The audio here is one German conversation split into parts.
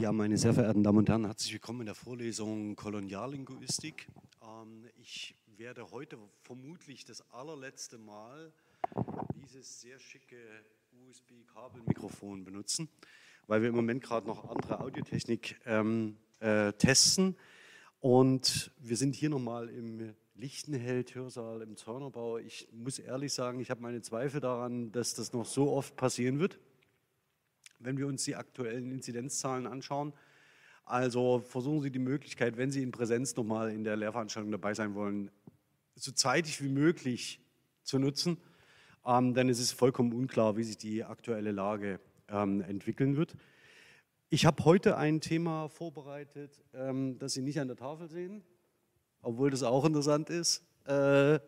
Ja, meine sehr verehrten Damen und Herren, herzlich willkommen in der Vorlesung Koloniallinguistik. Ähm, ich werde heute vermutlich das allerletzte Mal dieses sehr schicke USB-Kabelmikrofon benutzen, weil wir im Moment gerade noch andere Audiotechnik ähm, äh, testen. Und wir sind hier nochmal im Lichtenheld-Hörsaal im Zaunerbau. Ich muss ehrlich sagen, ich habe meine Zweifel daran, dass das noch so oft passieren wird, wenn wir uns die aktuellen Inzidenzzahlen anschauen. Also versuchen Sie die Möglichkeit, wenn Sie in Präsenz nochmal in der Lehrveranstaltung dabei sein wollen, so zeitig wie möglich zu nutzen, ähm, denn es ist vollkommen unklar, wie sich die aktuelle Lage ähm, entwickeln wird. Ich habe heute ein Thema vorbereitet, ähm, das Sie nicht an der Tafel sehen obwohl das auch interessant ist, äh,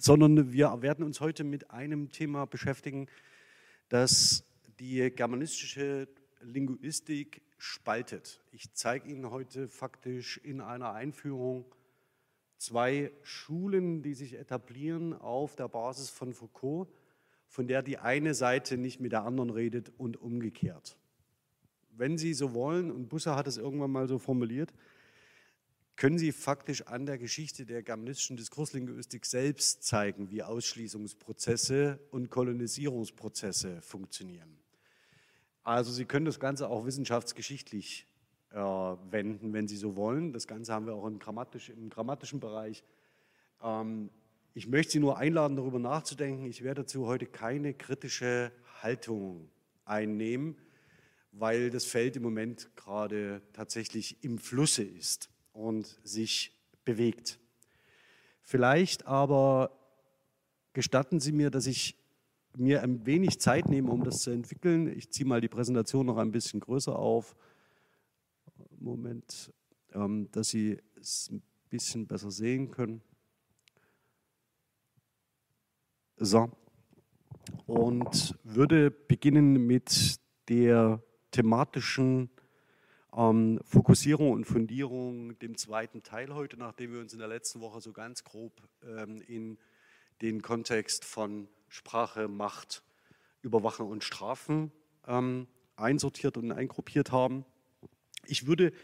sondern wir werden uns heute mit einem Thema beschäftigen, das die germanistische Linguistik spaltet. Ich zeige Ihnen heute faktisch in einer Einführung zwei Schulen, die sich etablieren auf der Basis von Foucault, von der die eine Seite nicht mit der anderen redet und umgekehrt. Wenn Sie so wollen, und Busser hat es irgendwann mal so formuliert, können Sie faktisch an der Geschichte der germanistischen Diskurslinguistik selbst zeigen, wie Ausschließungsprozesse und Kolonisierungsprozesse funktionieren. Also Sie können das Ganze auch wissenschaftsgeschichtlich äh, wenden, wenn Sie so wollen. Das Ganze haben wir auch im, grammatisch, im grammatischen Bereich. Ähm, ich möchte Sie nur einladen, darüber nachzudenken. Ich werde dazu heute keine kritische Haltung einnehmen, weil das Feld im Moment gerade tatsächlich im Flusse ist und sich bewegt. Vielleicht aber gestatten Sie mir, dass ich mir ein wenig Zeit nehme, um das zu entwickeln. Ich ziehe mal die Präsentation noch ein bisschen größer auf. Moment, ähm, dass Sie es ein bisschen besser sehen können. So. Und würde beginnen mit der thematischen ähm, Fokussierung und Fundierung dem zweiten Teil heute, nachdem wir uns in der letzten Woche so ganz grob ähm, in den Kontext von Sprache, Macht, Überwachen und Strafen ähm, einsortiert und eingruppiert haben. Ich würde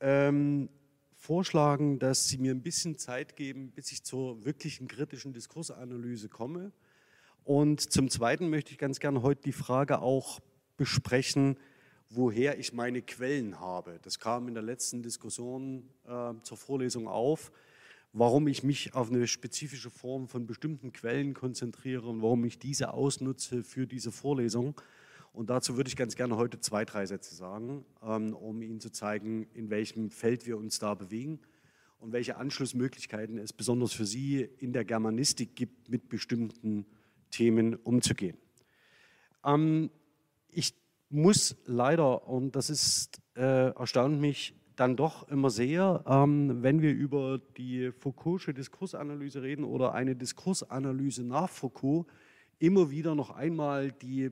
ähm, vorschlagen, dass Sie mir ein bisschen Zeit geben, bis ich zur wirklichen kritischen Diskursanalyse komme. Und zum Zweiten möchte ich ganz gerne heute die Frage auch besprechen, woher ich meine Quellen habe. Das kam in der letzten Diskussion äh, zur Vorlesung auf, warum ich mich auf eine spezifische Form von bestimmten Quellen konzentriere und warum ich diese ausnutze für diese Vorlesung. Und dazu würde ich ganz gerne heute zwei, drei Sätze sagen, ähm, um Ihnen zu zeigen, in welchem Feld wir uns da bewegen und welche Anschlussmöglichkeiten es besonders für Sie in der Germanistik gibt, mit bestimmten Themen umzugehen. Ähm, ich muss leider, und das ist, äh, erstaunt mich dann doch immer sehr, ähm, wenn wir über die Foucault'sche Diskursanalyse reden oder eine Diskursanalyse nach Foucault, immer wieder noch einmal die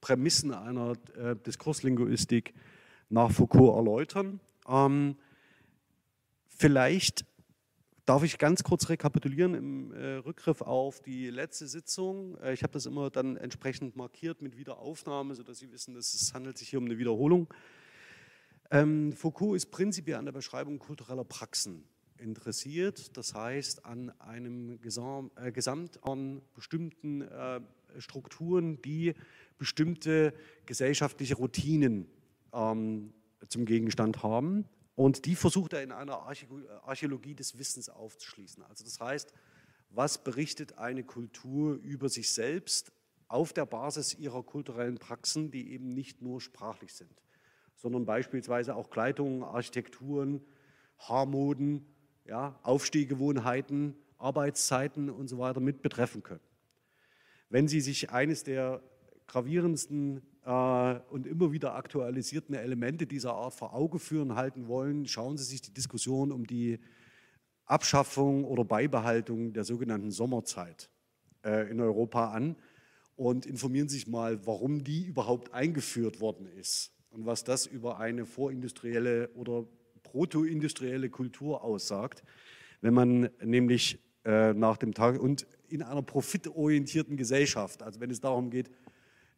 Prämissen einer äh, Diskurslinguistik nach Foucault erläutern. Ähm, vielleicht Darf ich ganz kurz rekapitulieren im äh, Rückgriff auf die letzte Sitzung? Äh, ich habe das immer dann entsprechend markiert mit Wiederaufnahme, sodass Sie wissen, dass es handelt sich hier um eine Wiederholung. Ähm, Foucault ist prinzipiell an der Beschreibung kultureller Praxen interessiert, das heißt an einem Gesam äh, Gesamt an bestimmten äh, Strukturen, die bestimmte gesellschaftliche Routinen ähm, zum Gegenstand haben. Und die versucht er in einer Archäologie des Wissens aufzuschließen. Also das heißt, was berichtet eine Kultur über sich selbst auf der Basis ihrer kulturellen Praxen, die eben nicht nur sprachlich sind, sondern beispielsweise auch Kleidungen, Architekturen, Haarmoden, ja, Aufstehgewohnheiten, Arbeitszeiten und so weiter mit betreffen können. Wenn Sie sich eines der gravierendsten äh, und immer wieder aktualisierten Elemente dieser Art vor Auge führen halten wollen, schauen Sie sich die Diskussion um die Abschaffung oder Beibehaltung der sogenannten Sommerzeit äh, in Europa an und informieren sich mal, warum die überhaupt eingeführt worden ist und was das über eine vorindustrielle oder protoindustrielle Kultur aussagt, wenn man nämlich äh, nach dem Tag und in einer profitorientierten Gesellschaft, also wenn es darum geht,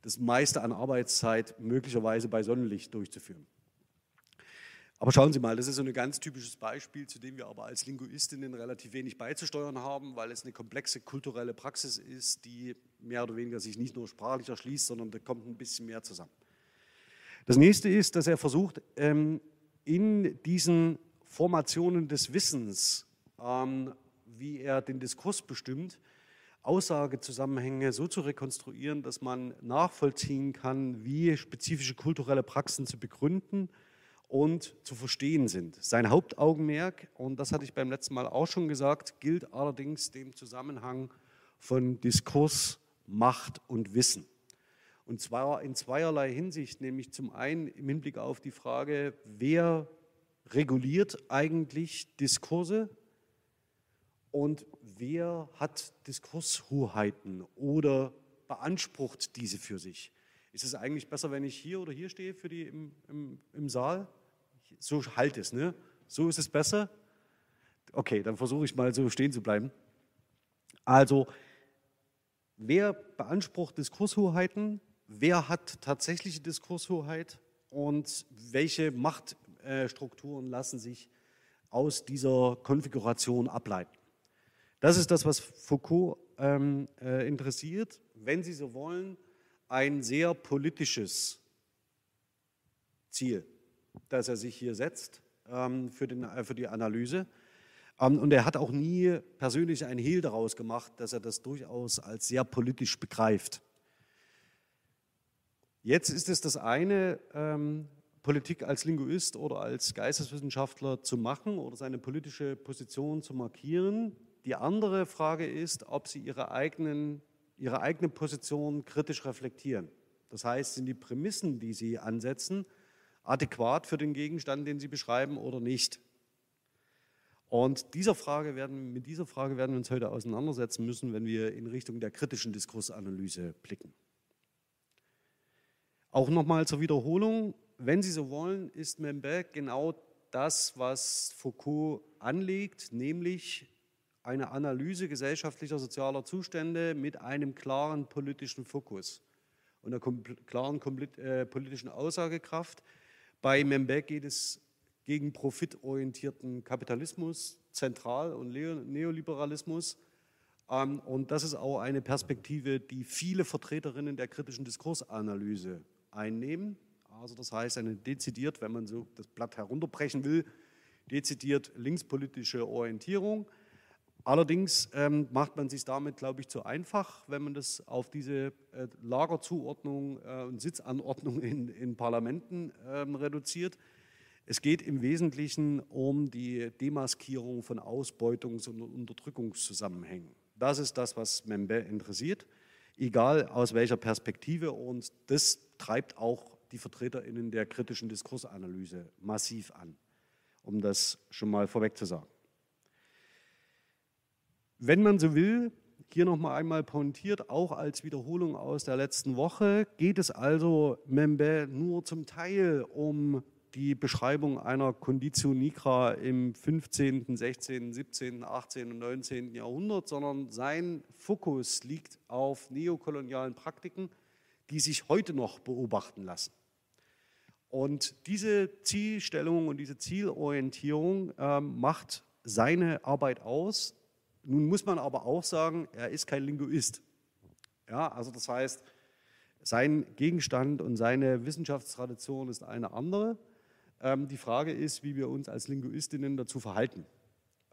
das meiste an Arbeitszeit möglicherweise bei Sonnenlicht durchzuführen. Aber schauen Sie mal, das ist so ein ganz typisches Beispiel, zu dem wir aber als Linguistinnen relativ wenig beizusteuern haben, weil es eine komplexe kulturelle Praxis ist, die mehr oder weniger sich nicht nur sprachlich erschließt, sondern da kommt ein bisschen mehr zusammen. Das nächste ist, dass er versucht, ähm, in diesen Formationen des Wissens, ähm, wie er den Diskurs bestimmt, Aussagezusammenhänge so zu rekonstruieren, dass man nachvollziehen kann, wie spezifische kulturelle Praxen zu begründen und zu verstehen sind. Sein Hauptaugenmerk, und das hatte ich beim letzten Mal auch schon gesagt, gilt allerdings dem Zusammenhang von Diskurs, Macht und Wissen. Und zwar in zweierlei Hinsicht, nämlich zum einen im Hinblick auf die Frage, wer reguliert eigentlich Diskurse und wer hat Diskurshoheiten oder beansprucht diese für sich? Ist es eigentlich besser, wenn ich hier oder hier stehe für die im, im, im Saal? So halt es, ne? So ist es besser? Okay, dann versuche ich mal so stehen zu bleiben. Also, wer beansprucht Diskurshoheiten? Wer hat tatsächliche Diskurshoheit? Und welche Machtstrukturen lassen sich aus dieser Konfiguration ableiten? Das ist das, was Foucault ähm, äh, interessiert. Wenn Sie so wollen, ein sehr politisches Ziel, das er sich hier setzt ähm, für, den, äh, für die Analyse. Ähm, und er hat auch nie persönlich ein Hehl daraus gemacht, dass er das durchaus als sehr politisch begreift. Jetzt ist es das eine, ähm, Politik als Linguist oder als Geisteswissenschaftler zu machen oder seine politische Position zu markieren. Die andere Frage ist, ob sie ihre, eigenen, ihre eigene Position kritisch reflektieren. Das heißt, sind die Prämissen, die sie ansetzen, adäquat für den Gegenstand, den sie beschreiben oder nicht? Und dieser Frage werden, mit dieser Frage werden wir uns heute auseinandersetzen müssen, wenn wir in Richtung der kritischen Diskursanalyse blicken. Auch nochmal zur Wiederholung, wenn Sie so wollen, ist Membe genau das, was Foucault anlegt, nämlich eine Analyse gesellschaftlicher sozialer Zustände mit einem klaren politischen Fokus und einer klaren äh, politischen Aussagekraft. Bei Membe geht es gegen profitorientierten Kapitalismus, Zentral- und Neoliberalismus. Ähm, und das ist auch eine Perspektive, die viele Vertreterinnen der kritischen Diskursanalyse einnehmen. Also das heißt, eine dezidiert, wenn man so das Blatt herunterbrechen will, dezidiert linkspolitische Orientierung. Allerdings ähm, macht man sich damit, glaube ich, zu einfach, wenn man das auf diese äh, Lagerzuordnung äh, und Sitzanordnung in, in Parlamenten ähm, reduziert. Es geht im Wesentlichen um die Demaskierung von Ausbeutungs- und Unterdrückungszusammenhängen. Das ist das, was Membe interessiert, egal aus welcher Perspektive. Und das treibt auch die VertreterInnen der kritischen Diskursanalyse massiv an, um das schon mal vorweg zu sagen. Wenn man so will, hier nochmal einmal pointiert, auch als Wiederholung aus der letzten Woche, geht es also Membe nur zum Teil um die Beschreibung einer Conditio nigra im 15., 16., 17., 18. und 19. Jahrhundert, sondern sein Fokus liegt auf neokolonialen Praktiken, die sich heute noch beobachten lassen. Und diese Zielstellung und diese Zielorientierung äh, macht seine Arbeit aus, nun muss man aber auch sagen, er ist kein Linguist. Ja, also das heißt, sein Gegenstand und seine Wissenschaftstradition ist eine andere. Ähm, die Frage ist, wie wir uns als Linguistinnen dazu verhalten,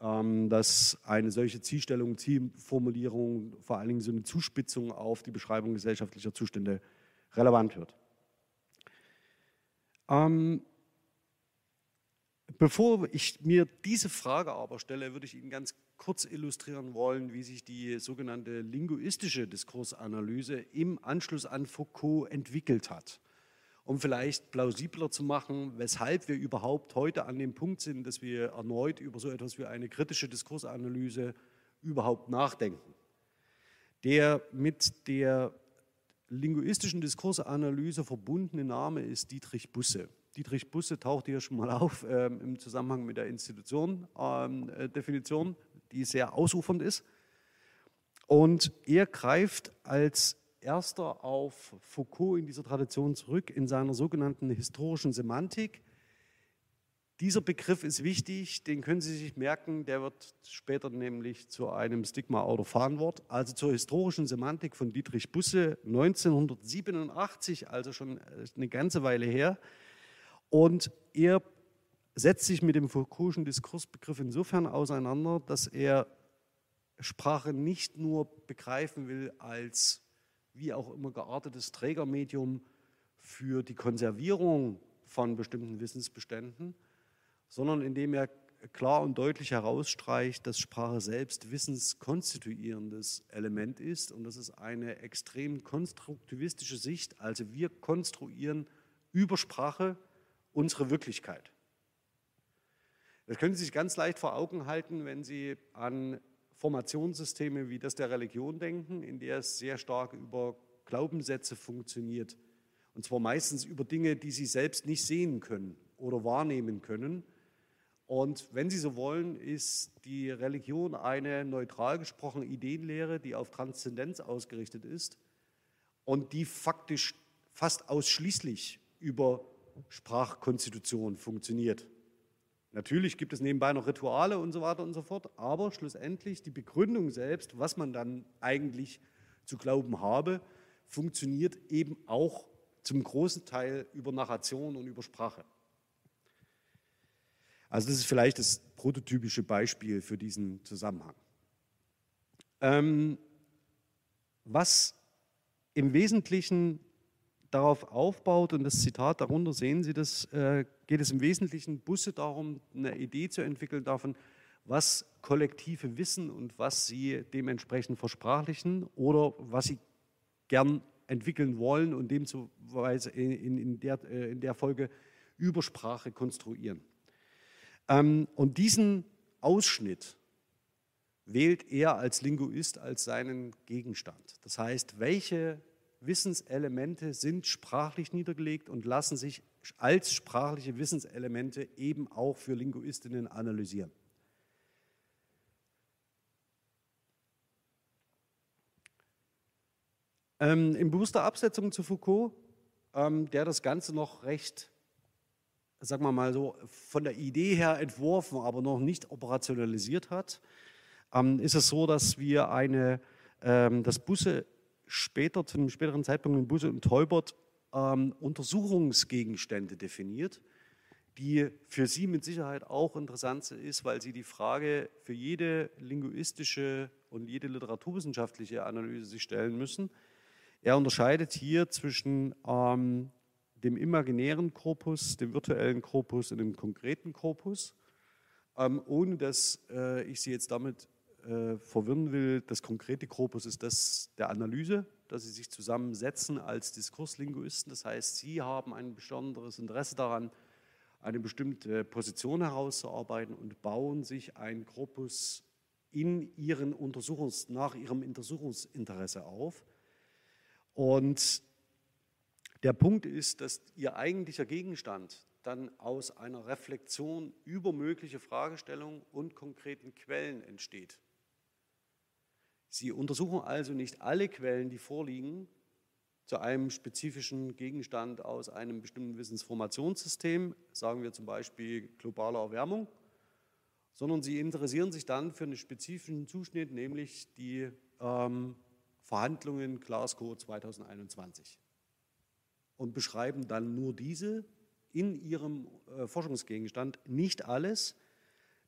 ähm, dass eine solche Zielstellung, Zielformulierung, vor allen Dingen so eine Zuspitzung auf die Beschreibung gesellschaftlicher Zustände relevant wird. Ähm, Bevor ich mir diese Frage aber stelle, würde ich Ihnen ganz kurz illustrieren wollen, wie sich die sogenannte linguistische Diskursanalyse im Anschluss an Foucault entwickelt hat, um vielleicht plausibler zu machen, weshalb wir überhaupt heute an dem Punkt sind, dass wir erneut über so etwas wie eine kritische Diskursanalyse überhaupt nachdenken. Der mit der linguistischen Diskursanalyse verbundene Name ist Dietrich Busse. Dietrich Busse taucht hier schon mal auf ähm, im Zusammenhang mit der Institution-Definition, ähm, äh, die sehr ausufernd ist. Und er greift als erster auf Foucault in dieser Tradition zurück in seiner sogenannten historischen Semantik, Dieser Begriff ist wichtig, den können Sie sich merken, der wird später nämlich zu einem Stigma- oder Fahnenwort, also zur historischen Semantik von Dietrich Busse 1987, also schon eine ganze Weile her. Und er setzt sich mit dem Foucault'schen Diskursbegriff insofern auseinander, dass er Sprache nicht nur begreifen will als wie auch immer geartetes Trägermedium für die Konservierung von bestimmten Wissensbeständen, sondern indem er klar und deutlich herausstreicht, dass Sprache selbst wissenskonstituierendes Element ist und das ist eine extrem konstruktivistische Sicht. Also wir konstruieren über Sprache unsere Wirklichkeit. Das können Sie sich ganz leicht vor Augen halten, wenn Sie an Formationssysteme wie das der Religion denken, in der es sehr stark über Glaubenssätze funktioniert. Und zwar meistens über Dinge, die Sie selbst nicht sehen können oder wahrnehmen können und wenn Sie so wollen, ist die Religion eine neutral gesprochene Ideenlehre, die auf Transzendenz ausgerichtet ist und die faktisch fast ausschließlich über Sprachkonstitution funktioniert. Natürlich gibt es nebenbei noch Rituale und so weiter und so fort, aber schlussendlich die Begründung selbst, was man dann eigentlich zu glauben habe, funktioniert eben auch zum großen Teil über Narration und über Sprache. Also das ist vielleicht das prototypische Beispiel für diesen Zusammenhang. Ähm, was im Wesentlichen darauf aufbaut, und das Zitat darunter sehen Sie das, äh, geht es im Wesentlichen Busse darum, eine Idee zu entwickeln davon, was kollektive wissen und was sie dementsprechend versprachlichen oder was sie gern entwickeln wollen und demzuweise in, in, der, äh, in der Folge über Sprache konstruieren. Ähm, und diesen Ausschnitt wählt er als Linguist als seinen Gegenstand. Das heißt, welche Wissenselemente sind sprachlich niedergelegt und lassen sich als sprachliche Wissenselemente eben auch für Linguistinnen analysieren. Ähm, in bewusster Absetzung zu Foucault, ähm, der das Ganze noch recht sagen wir mal so, von der Idee her entworfen, aber noch nicht operationalisiert hat, ähm, ist es so, dass wir eine, ähm, das Busse später, zu einem späteren Zeitpunkt in Busse und Teubert ähm, Untersuchungsgegenstände definiert, die für Sie mit Sicherheit auch interessant ist, weil Sie die Frage für jede linguistische und jede literaturwissenschaftliche Analyse sich stellen müssen. Er unterscheidet hier zwischen ähm, dem imaginären Korpus, dem virtuellen Korpus und dem konkreten Korpus, ähm, ohne dass äh, ich Sie jetzt damit äh, verwirren will. Das konkrete Korpus ist das der Analyse, dass Sie sich zusammensetzen als Diskurslinguisten. Das heißt, Sie haben ein besonderes Interesse daran, eine bestimmte Position herauszuarbeiten und bauen sich ein Korpus in ihren Untersuchungs-, nach Ihrem Untersuchungsinteresse auf. Und der Punkt ist, dass Ihr eigentlicher Gegenstand dann aus einer Reflexion über mögliche Fragestellungen und konkreten Quellen entsteht. Sie untersuchen also nicht alle Quellen, die vorliegen, zu einem spezifischen Gegenstand aus einem bestimmten Wissensformationssystem, sagen wir zum Beispiel globale Erwärmung, sondern sie interessieren sich dann für einen spezifischen Zuschnitt, nämlich die ähm, Verhandlungen Glasgow 2021 und beschreiben dann nur diese in ihrem äh, Forschungsgegenstand, nicht alles.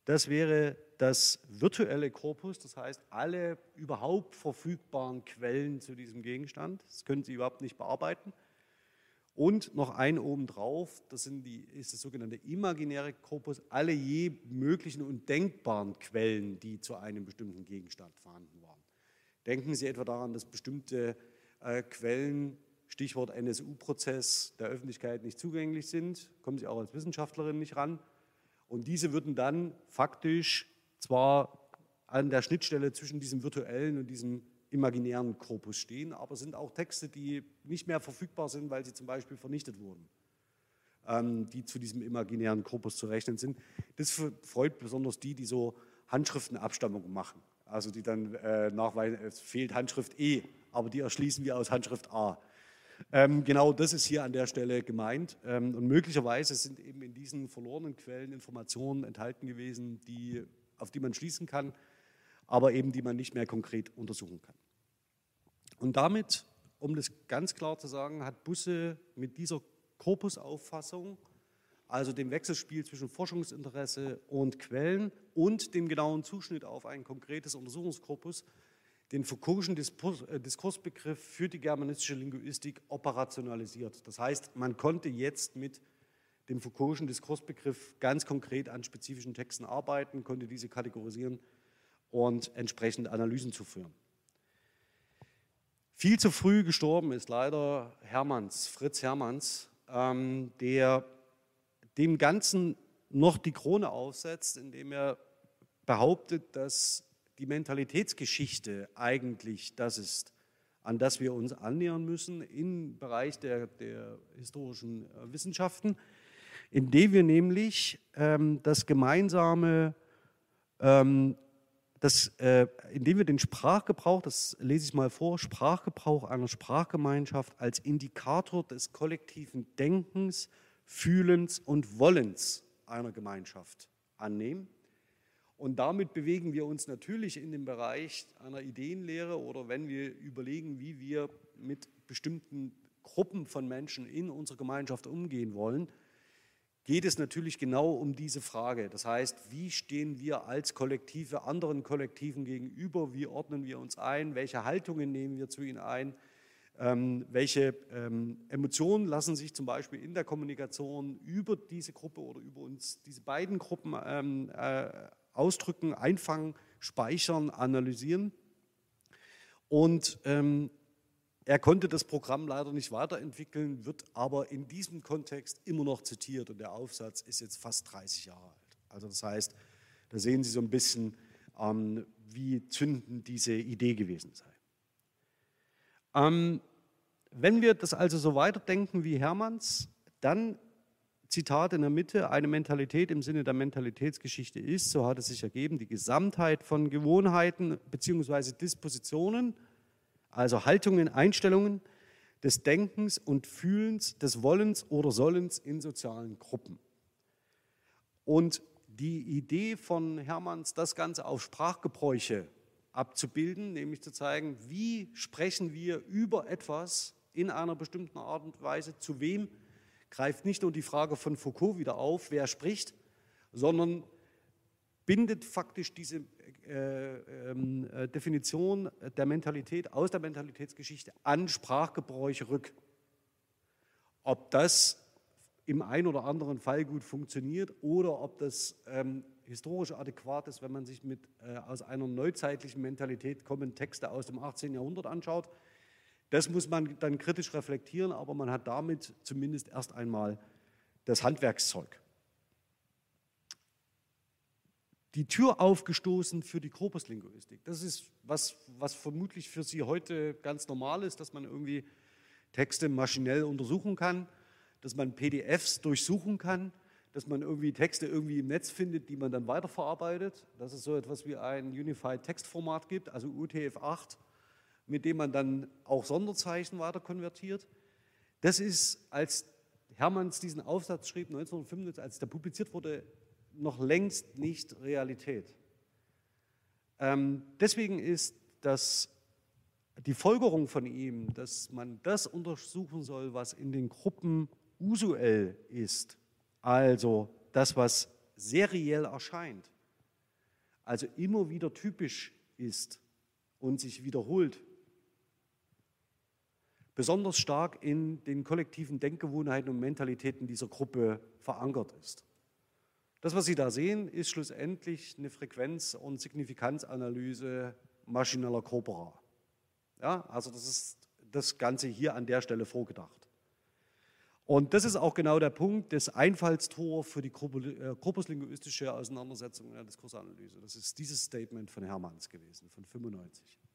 Das wäre das virtuelle Korpus, das heißt alle überhaupt verfügbaren Quellen zu diesem Gegenstand. Das können Sie überhaupt nicht bearbeiten. Und noch ein obendrauf, das sind die, ist das sogenannte imaginäre Korpus, alle je möglichen und denkbaren Quellen, die zu einem bestimmten Gegenstand vorhanden waren. Denken Sie etwa daran, dass bestimmte äh, Quellen Stichwort NSU-Prozess der Öffentlichkeit nicht zugänglich sind, kommen Sie auch als Wissenschaftlerin nicht ran. Und diese würden dann faktisch zwar an der Schnittstelle zwischen diesem virtuellen und diesem imaginären Korpus stehen, aber sind auch Texte, die nicht mehr verfügbar sind, weil sie zum Beispiel vernichtet wurden, ähm, die zu diesem imaginären Korpus zu rechnen sind. Das freut besonders die, die so Handschriftenabstammung machen. Also die dann äh, nachweisen, es fehlt Handschrift E, aber die erschließen wir aus Handschrift A. Ähm, genau das ist hier an der Stelle gemeint. Ähm, und möglicherweise sind eben in diesen verlorenen Quellen Informationen enthalten gewesen, die, auf die man schließen kann, aber eben die man nicht mehr konkret untersuchen kann. Und damit, um das ganz klar zu sagen, hat Busse mit dieser Korpusauffassung, also dem Wechselspiel zwischen Forschungsinteresse und Quellen und dem genauen Zuschnitt auf ein konkretes Untersuchungskorpus, den Foucault'schen äh, Diskursbegriff für die germanistische Linguistik operationalisiert. Das heißt, man konnte jetzt mit dem Foucault'schen Diskursbegriff ganz konkret an spezifischen Texten arbeiten, konnte diese kategorisieren und entsprechend Analysen zu führen. Viel zu früh gestorben ist leider Hermanns, Fritz Hermanns, ähm, der dem Ganzen noch die Krone aufsetzt, indem er behauptet, dass die Mentalitätsgeschichte eigentlich das ist, an das wir uns annähern müssen im Bereich der, der historischen äh, Wissenschaften, indem wir nämlich ähm, das gemeinsame, ähm, das, äh, indem wir den Sprachgebrauch, das lese ich mal vor, Sprachgebrauch einer Sprachgemeinschaft als Indikator des kollektiven Denkens, Fühlens und Wollens einer Gemeinschaft annehmen. Und damit bewegen wir uns natürlich in dem Bereich einer Ideenlehre oder wenn wir überlegen, wie wir mit bestimmten Gruppen von Menschen in unserer Gemeinschaft umgehen wollen, geht es natürlich genau um diese Frage. Das heißt, wie stehen wir als Kollektive anderen Kollektiven gegenüber? Wie ordnen wir uns ein? Welche Haltungen nehmen wir zu ihnen ein? Ähm, welche ähm, Emotionen lassen sich zum Beispiel in der Kommunikation über diese Gruppe oder über uns, diese beiden Gruppen ähm, äh, ausdrücken, einfangen, speichern, analysieren. Und ähm, er konnte das Programm leider nicht weiterentwickeln, wird aber in diesem Kontext immer noch zitiert und der Aufsatz ist jetzt fast 30 Jahre alt. Also das heißt, da sehen Sie so ein bisschen, ähm, wie zündend diese Idee gewesen sei. Ähm, wenn wir das also so weiterdenken wie Hermanns, dann Zitat in der Mitte, eine Mentalität im Sinne der Mentalitätsgeschichte ist, so hat es sich ergeben, die Gesamtheit von Gewohnheiten bzw. Dispositionen, also Haltungen, Einstellungen des Denkens und Fühlens, des Wollens oder Sollens in sozialen Gruppen. Und die Idee von Hermanns, das Ganze auf Sprachgebräuche abzubilden, nämlich zu zeigen, wie sprechen wir über etwas in einer bestimmten Art und Weise, zu wem greift nicht nur die Frage von Foucault wieder auf, wer spricht, sondern bindet faktisch diese äh, ähm, äh, Definition der Mentalität aus der Mentalitätsgeschichte an Sprachgebräuche rück. Ob das im einen oder anderen Fall gut funktioniert oder ob das ähm, historisch adäquat ist, wenn man sich mit, äh, aus einer neuzeitlichen Mentalität kommenden Texte aus dem 18. Jahrhundert anschaut, das muss man dann kritisch reflektieren, aber man hat damit zumindest erst einmal das Handwerkszeug. Die Tür aufgestoßen für die Korpuslinguistik. Das ist was, was vermutlich für Sie heute ganz normal ist, dass man irgendwie Texte maschinell untersuchen kann, dass man PDFs durchsuchen kann, dass man irgendwie Texte irgendwie im Netz findet, die man dann weiterverarbeitet, dass es so etwas wie ein Unified Textformat gibt, also UTF-8 mit dem man dann auch Sonderzeichen weiter konvertiert. Das ist, als Hermanns diesen Aufsatz schrieb, 1995, als der publiziert wurde, noch längst nicht Realität. Ähm, deswegen ist das, die Folgerung von ihm, dass man das untersuchen soll, was in den Gruppen usuell ist, also das, was seriell erscheint, also immer wieder typisch ist und sich wiederholt, besonders stark in den kollektiven Denkgewohnheiten und Mentalitäten dieser Gruppe verankert ist. Das, was Sie da sehen, ist schlussendlich eine Frequenz- und Signifikanzanalyse maschineller Corpora. Ja, also das ist das Ganze hier an der Stelle vorgedacht. Und das ist auch genau der Punkt, das Einfallstor für die äh, korpuslinguistische Auseinandersetzung in der Diskursanalyse. Das ist dieses Statement von Hermanns gewesen, von 95.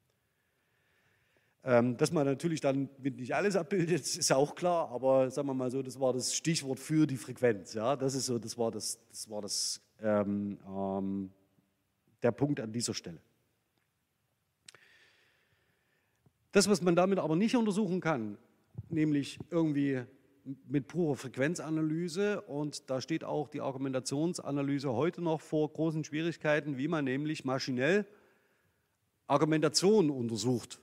Ähm, dass man natürlich dann mit nicht alles abbildet, ist auch klar, aber sagen wir mal so, das war das Stichwort für die Frequenz. Ja? Das ist so, das war das, das, war das ähm, ähm, der Punkt an dieser Stelle. Das, was man damit aber nicht untersuchen kann, nämlich irgendwie mit purer Frequenzanalyse und da steht auch die Argumentationsanalyse heute noch vor großen Schwierigkeiten, wie man nämlich maschinell Argumentation untersucht.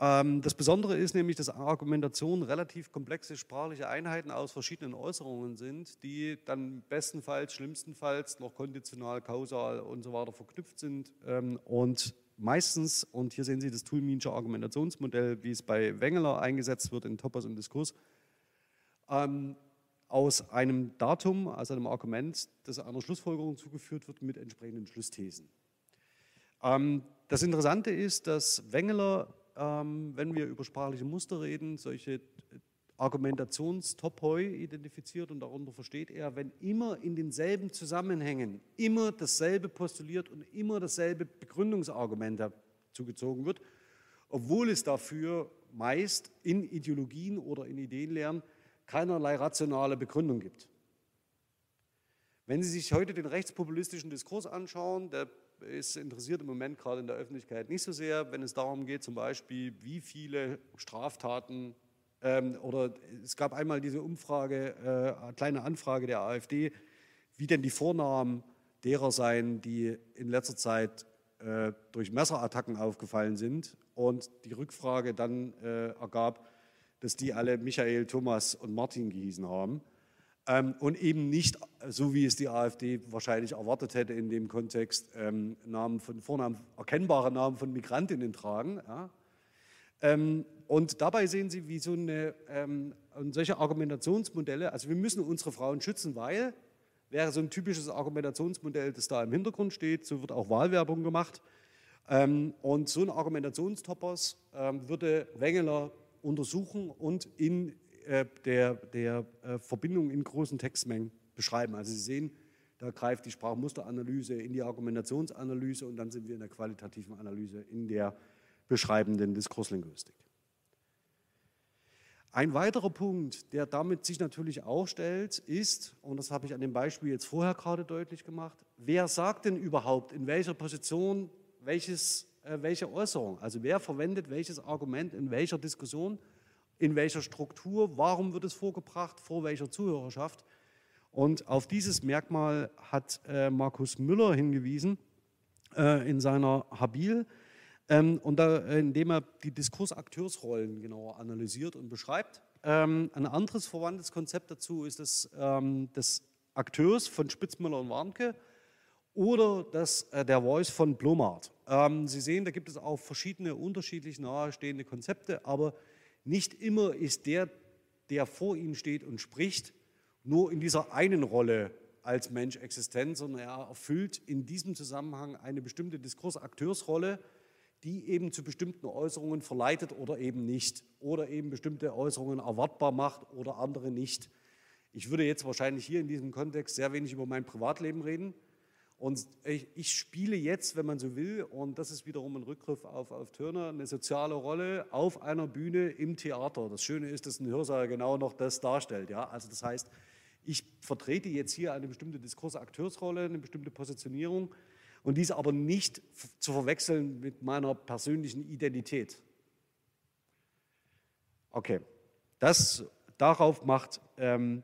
Ähm, das Besondere ist nämlich, dass Argumentation relativ komplexe sprachliche Einheiten aus verschiedenen Äußerungen sind, die dann bestenfalls, schlimmstenfalls noch konditional, kausal und so weiter verknüpft sind ähm, und meistens, und hier sehen Sie das Toolminsche Argumentationsmodell, wie es bei Wengeler eingesetzt wird in Topos und Diskurs, ähm, aus einem Datum, also einem Argument, das einer Schlussfolgerung zugeführt wird mit entsprechenden Schlussthesen. Das Interessante ist, dass Wengeler, ähm, wenn wir über sprachliche Muster reden, solche Argumentationstopoi identifiziert und darunter versteht er, wenn immer in denselben Zusammenhängen immer dasselbe postuliert und immer dasselbe Begründungsargument zugezogen wird, obwohl es dafür meist in Ideologien oder in Ideenlehren keinerlei rationale Begründung gibt. Wenn Sie sich heute den rechtspopulistischen Diskurs anschauen, der ist interessiert im Moment gerade in der Öffentlichkeit nicht so sehr, wenn es darum geht, zum Beispiel, wie viele Straftaten ähm, oder es gab einmal diese Umfrage, äh, kleine Anfrage der AfD, wie denn die Vornamen derer seien, die in letzter Zeit äh, durch Messerattacken aufgefallen sind. Und die Rückfrage dann äh, ergab, dass die alle Michael, Thomas und Martin gehießen haben. Ähm, und eben nicht, so wie es die AfD wahrscheinlich erwartet hätte in dem Kontext, ähm, Namen von Vornamen, erkennbare Namen von Migrantinnen tragen. Ja. Ähm, und dabei sehen Sie, wie so eine, solche Argumentationsmodelle, also wir müssen unsere Frauen schützen, weil, wäre so ein typisches Argumentationsmodell, das da im Hintergrund steht, so wird auch Wahlwerbung gemacht. Und so ein Argumentationstoppers würde Wengeler untersuchen und in äh, der, der äh, Verbindung in großen Textmengen beschreiben. Also Sie sehen, da greift die Sprachmusteranalyse in die Argumentationsanalyse und dann sind wir in der qualitativen Analyse in der beschreibenden Diskurslinguistik. Ein weiterer Punkt, der damit sich natürlich auch stellt, ist, und das habe ich an dem Beispiel jetzt vorher gerade deutlich gemacht, wer sagt denn überhaupt in welcher Position welches, äh, welche Äußerung? Also wer verwendet welches Argument in welcher Diskussion, in welcher Struktur, warum wird es vorgebracht, vor welcher Zuhörerschaft? Und auf dieses Merkmal hat äh, Markus Müller hingewiesen äh, in seiner Habil. Ähm, und da, indem er die Diskursakteursrollen genauer analysiert und beschreibt. Ähm, ein anderes verwandtes Konzept dazu ist das ähm, des Akteurs von Spitzmüller und Warnke oder das äh, der Voice von Blomart. Ähm, Sie sehen, da gibt es auch verschiedene unterschiedlich nahestehende Konzepte, aber nicht immer ist der, der vor Ihnen steht und spricht, nur in dieser einen Rolle als Mensch existent, sondern er erfüllt in diesem Zusammenhang eine bestimmte Diskursakteursrolle, die eben zu bestimmten Äußerungen verleitet oder eben nicht. Oder eben bestimmte Äußerungen erwartbar macht oder andere nicht. Ich würde jetzt wahrscheinlich hier in diesem Kontext sehr wenig über mein Privatleben reden. Und ich, spiele jetzt, wenn man so will, und das ist wiederum ein Rückgriff auf, auf Turner, eine soziale Rolle auf einer Bühne im Theater. Das Schöne ist, dass ein Hörsaal genau noch das darstellt. Ja? Also das heißt, ich vertrete jetzt hier eine bestimmte Diskursakteursrolle, eine bestimmte Positionierung und dies aber nicht zu verwechseln mit meiner persönlichen Identität. Okay, das, darauf macht ähm,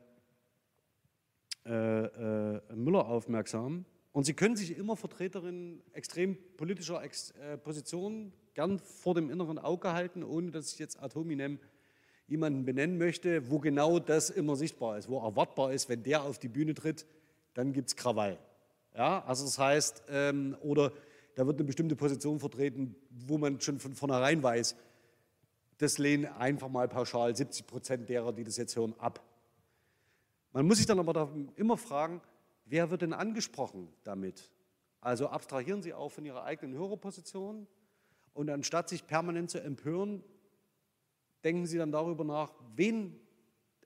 äh, äh, Müller aufmerksam. Und Sie können sich immer Vertreterinnen extrem politischer Ex äh, Positionen gern vor dem inneren Auge halten, ohne dass ich jetzt ad hominem jemanden benennen möchte, wo genau das immer sichtbar ist, wo erwartbar ist, wenn der auf die Bühne tritt, dann gibt es Krawall. Ja, also das heißt, ähm, oder da wird eine bestimmte Position vertreten, wo man schon von vornherein weiß, das lehnen einfach mal pauschal 70 Prozent derer, die das jetzt hören, ab. Man muss sich dann aber immer fragen, wer wird denn angesprochen damit? Also abstrahieren Sie auch von Ihrer eigenen Hörerposition und anstatt sich permanent zu empören, denken Sie dann darüber nach, wen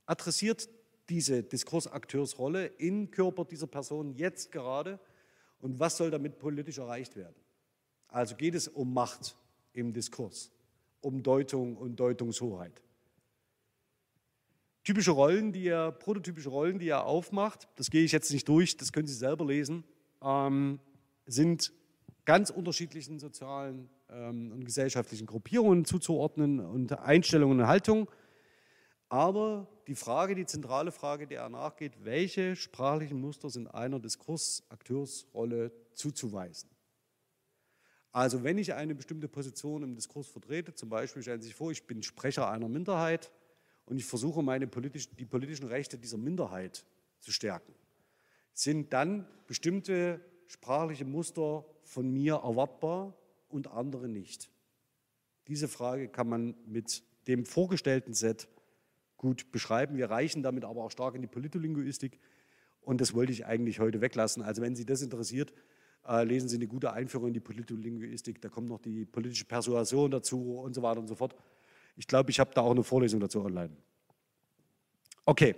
adressiert diese Diskursakteursrolle im Körper dieser Person jetzt gerade und was soll damit politisch erreicht werden. Also geht es um Macht im Diskurs, um Deutung und Deutungshoheit. Typische Rollen, die er, prototypische Rollen, die er aufmacht, das gehe ich jetzt nicht durch, das können Sie selber lesen, ähm, sind ganz unterschiedlichen sozialen ähm, und gesellschaftlichen Gruppierungen zuzuordnen und Einstellungen und Haltungen. Aber die Frage, die zentrale Frage, der er nachgeht, welche sprachlichen Muster sind einer Diskursakteursrolle zuzuweisen? Also wenn ich eine bestimmte Position im Diskurs vertrete, zum Beispiel stellen Sie sich vor, ich bin Sprecher einer Minderheit und ich versuche meine politisch, die politischen Rechte dieser Minderheit zu stärken, sind dann bestimmte sprachliche Muster von mir erwartbar und andere nicht? Diese Frage kann man mit dem vorgestellten Set gut beschreiben. Wir reichen damit aber auch stark in die Politolinguistik und das wollte ich eigentlich heute weglassen. Also wenn Sie das interessiert, äh, lesen Sie eine gute Einführung in die Politolinguistik. Da kommt noch die politische Persuasion dazu und so weiter und so fort. Ich glaube, ich habe da auch eine Vorlesung dazu online. Okay,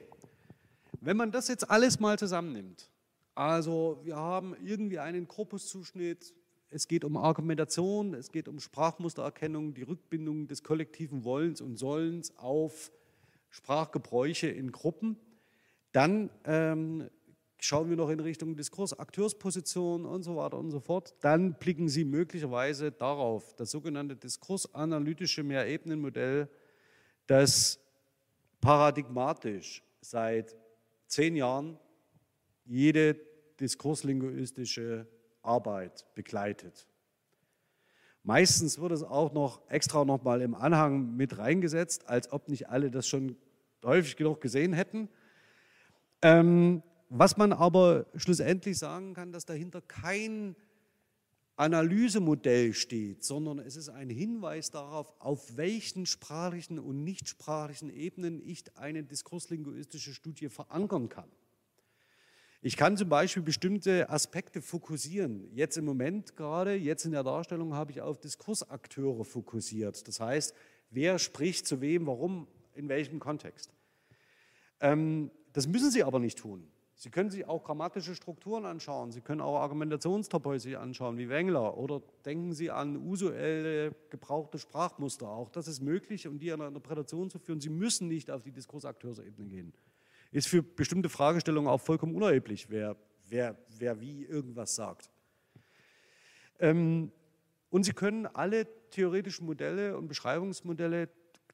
wenn man das jetzt alles mal zusammennimmt, also wir haben irgendwie einen Korpuszuschnitt, es geht um Argumentation, es geht um Sprachmustererkennung, die Rückbindung des kollektiven Wollens und Sollens auf Sprachgebräuche in Gruppen. Dann ähm, schauen wir noch in Richtung Diskurs, Akteursposition und so weiter und so fort. Dann blicken Sie möglicherweise darauf, das sogenannte diskursanalytische Mehrebenenmodell, das paradigmatisch seit zehn Jahren jede diskurslinguistische Arbeit begleitet. Meistens wird es auch noch extra noch mal im Anhang mit reingesetzt, als ob nicht alle das schon häufig genug gesehen hätten. Ähm, was man aber schlussendlich sagen kann, dass dahinter kein Analysemodell steht, sondern es ist ein Hinweis darauf, auf welchen sprachlichen und nichtsprachlichen Ebenen ich eine diskurslinguistische Studie verankern kann. Ich kann zum Beispiel bestimmte Aspekte fokussieren. Jetzt im Moment gerade, jetzt in der Darstellung habe ich auf Diskursakteure fokussiert. Das heißt, wer spricht zu wem, warum, in welchem Kontext. Ähm, das müssen Sie aber nicht tun. Sie können sich auch grammatische Strukturen anschauen. Sie können auch Argumentationstopoi sich anschauen, wie Wengler. Oder denken Sie an usuelle gebrauchte Sprachmuster. Auch das ist möglich, um die an einer Interpretation zu führen. Sie müssen nicht auf die Diskursakteursebene gehen ist für bestimmte Fragestellungen auch vollkommen unerheblich, wer, wer, wer wie irgendwas sagt. Ähm, und Sie können alle theoretischen Modelle und Beschreibungsmodelle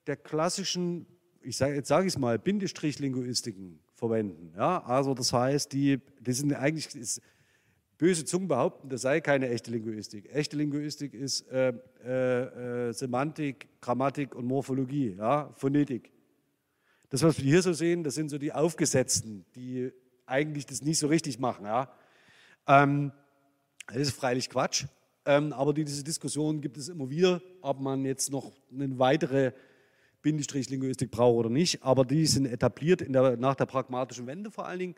der klassischen, ich sage, jetzt sage ich es mal, Bindestrich-Linguistiken verwenden. Ja? Also das heißt, die, die sind eigentlich, ist, böse Zungen behaupten, das sei keine echte Linguistik. Echte Linguistik ist äh, äh, äh, Semantik, Grammatik und Morphologie, ja? Phonetik. Das, was wir hier so sehen, das sind so die Aufgesetzten, die eigentlich das nicht so richtig machen. Ja. Ähm, das ist freilich Quatsch, ähm, aber diese Diskussion gibt es immer wieder, ob man jetzt noch eine weitere Bindestrich-Linguistik braucht oder nicht. Aber die sind etabliert der, nach der pragmatischen Wende vor allen Dingen.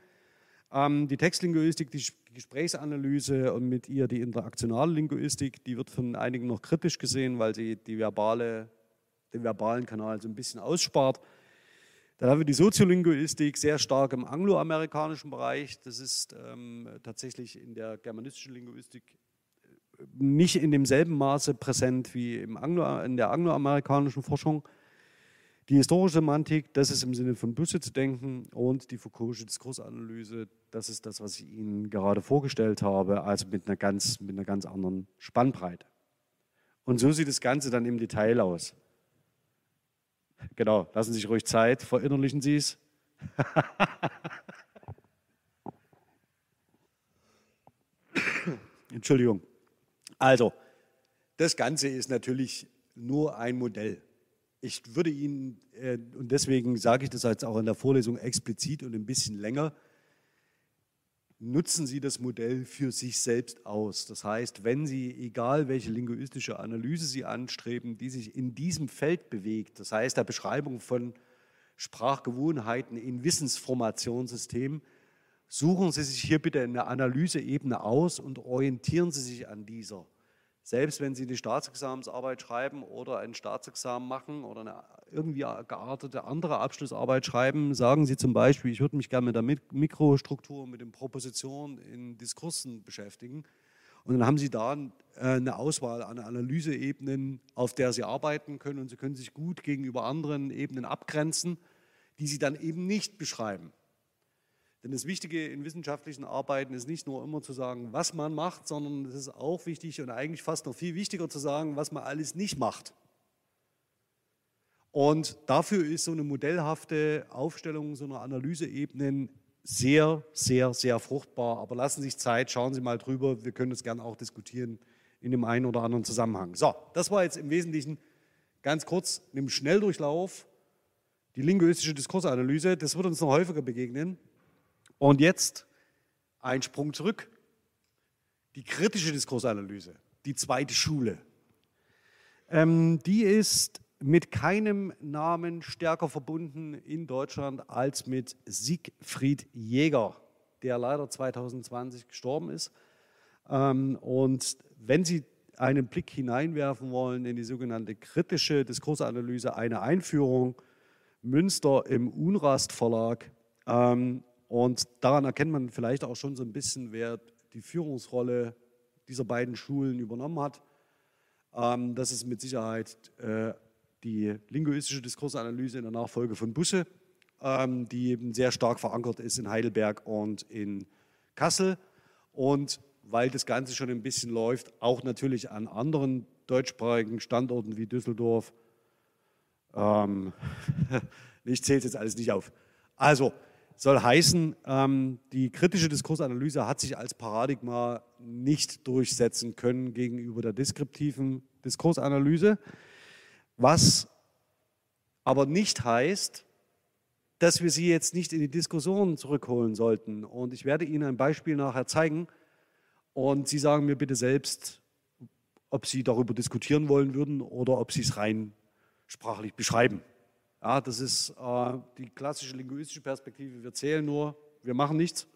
Ähm, die Textlinguistik, die Gesprächsanalyse und mit ihr die interaktionale Linguistik, die wird von einigen noch kritisch gesehen, weil sie die verbale, den verbalen Kanal so ein bisschen ausspart. Dann haben wir die Soziolinguistik sehr stark im angloamerikanischen Bereich. Das ist ähm, tatsächlich in der germanistischen Linguistik äh, nicht in demselben Maße präsent wie im Anglo, in der angloamerikanischen Forschung. Die historische Semantik, das ist im Sinne von Busse zu denken und die Foucault'sche Diskursanalyse, das ist das, was ich Ihnen gerade vorgestellt habe, also mit einer ganz, mit einer ganz anderen Spannbreite. Und so sieht das Ganze dann im Detail aus. Genau, lassen Sie sich ruhig Zeit, verinnerlichen Sie es. Entschuldigung. Also, das Ganze ist natürlich nur ein Modell. Ich würde Ihnen, äh, und deswegen sage ich das jetzt auch in der Vorlesung explizit und ein bisschen länger, nutzen Sie das Modell für sich selbst aus. Das heißt, wenn Sie, egal welche linguistische Analyse Sie anstreben, die sich in diesem Feld bewegt, das heißt der Beschreibung von Sprachgewohnheiten in Wissensformationssystemen, suchen Sie sich hier bitte eine Analyseebene aus und orientieren Sie sich an dieser. Selbst wenn Sie eine Staatsexamensarbeit schreiben oder ein Staatsexamen machen oder eine irgendwie geartete andere Abschlussarbeit schreiben, sagen Sie zum Beispiel, ich würde mich gerne mit der Mikrostruktur, mit den Propositionen in Diskursen beschäftigen. Und dann haben Sie da äh, eine Auswahl an Analyseebenen, auf der Sie arbeiten können und Sie können sich gut gegenüber anderen Ebenen abgrenzen, die Sie dann eben nicht beschreiben. Denn das Wichtige in wissenschaftlichen Arbeiten ist nicht nur immer zu sagen, was man macht, sondern es ist auch wichtig und eigentlich fast noch viel wichtiger zu sagen, was man alles nicht macht. Und dafür ist so eine modellhafte Aufstellung so einer Analyseebenen sehr, sehr, sehr fruchtbar. Aber lassen Sie sich Zeit, schauen Sie mal drüber. Wir können das gerne auch diskutieren in dem einen oder anderen Zusammenhang. So, das war jetzt im Wesentlichen ganz kurz im Schnelldurchlauf die linguistische Diskursanalyse. Das wird uns noch häufiger begegnen. Und jetzt ein Sprung zurück. Die kritische Diskursanalyse, die zweite Schule. Ähm, die ist mit keinem Namen stärker verbunden in Deutschland als mit Siegfried Jäger, der leider 2020 gestorben ist. Ähm, und wenn Sie einen Blick hineinwerfen wollen in die sogenannte kritische Diskursanalyse, eine Einführung, Münster im Unrast Verlag. Ähm, und daran erkennt man vielleicht auch schon so ein bisschen, wer die Führungsrolle dieser beiden Schulen übernommen hat. Ähm, das ist mit Sicherheit äh, die linguistische Diskursanalyse in der Nachfolge von Busse, ähm, die eben sehr stark verankert ist in Heidelberg und in Kassel. Und weil das Ganze schon ein bisschen läuft, auch natürlich an anderen deutschsprachigen Standorten wie Düsseldorf. Ähm, ich zähle es jetzt alles nicht auf. Also soll heißen, ähm, die kritische Diskursanalyse hat sich als Paradigma nicht durchsetzen können gegenüber der deskriptiven Diskursanalyse. Was aber nicht heißt, dass wir sie jetzt nicht in die Diskussion zurückholen sollten. Und ich werde Ihnen ein Beispiel nachher zeigen. Und Sie sagen mir bitte selbst, ob Sie darüber diskutieren wollen würden oder ob Sie es rein sprachlich beschreiben. Ja, das ist äh, die klassische linguistische Perspektive. Wir zählen nur, wir machen nichts.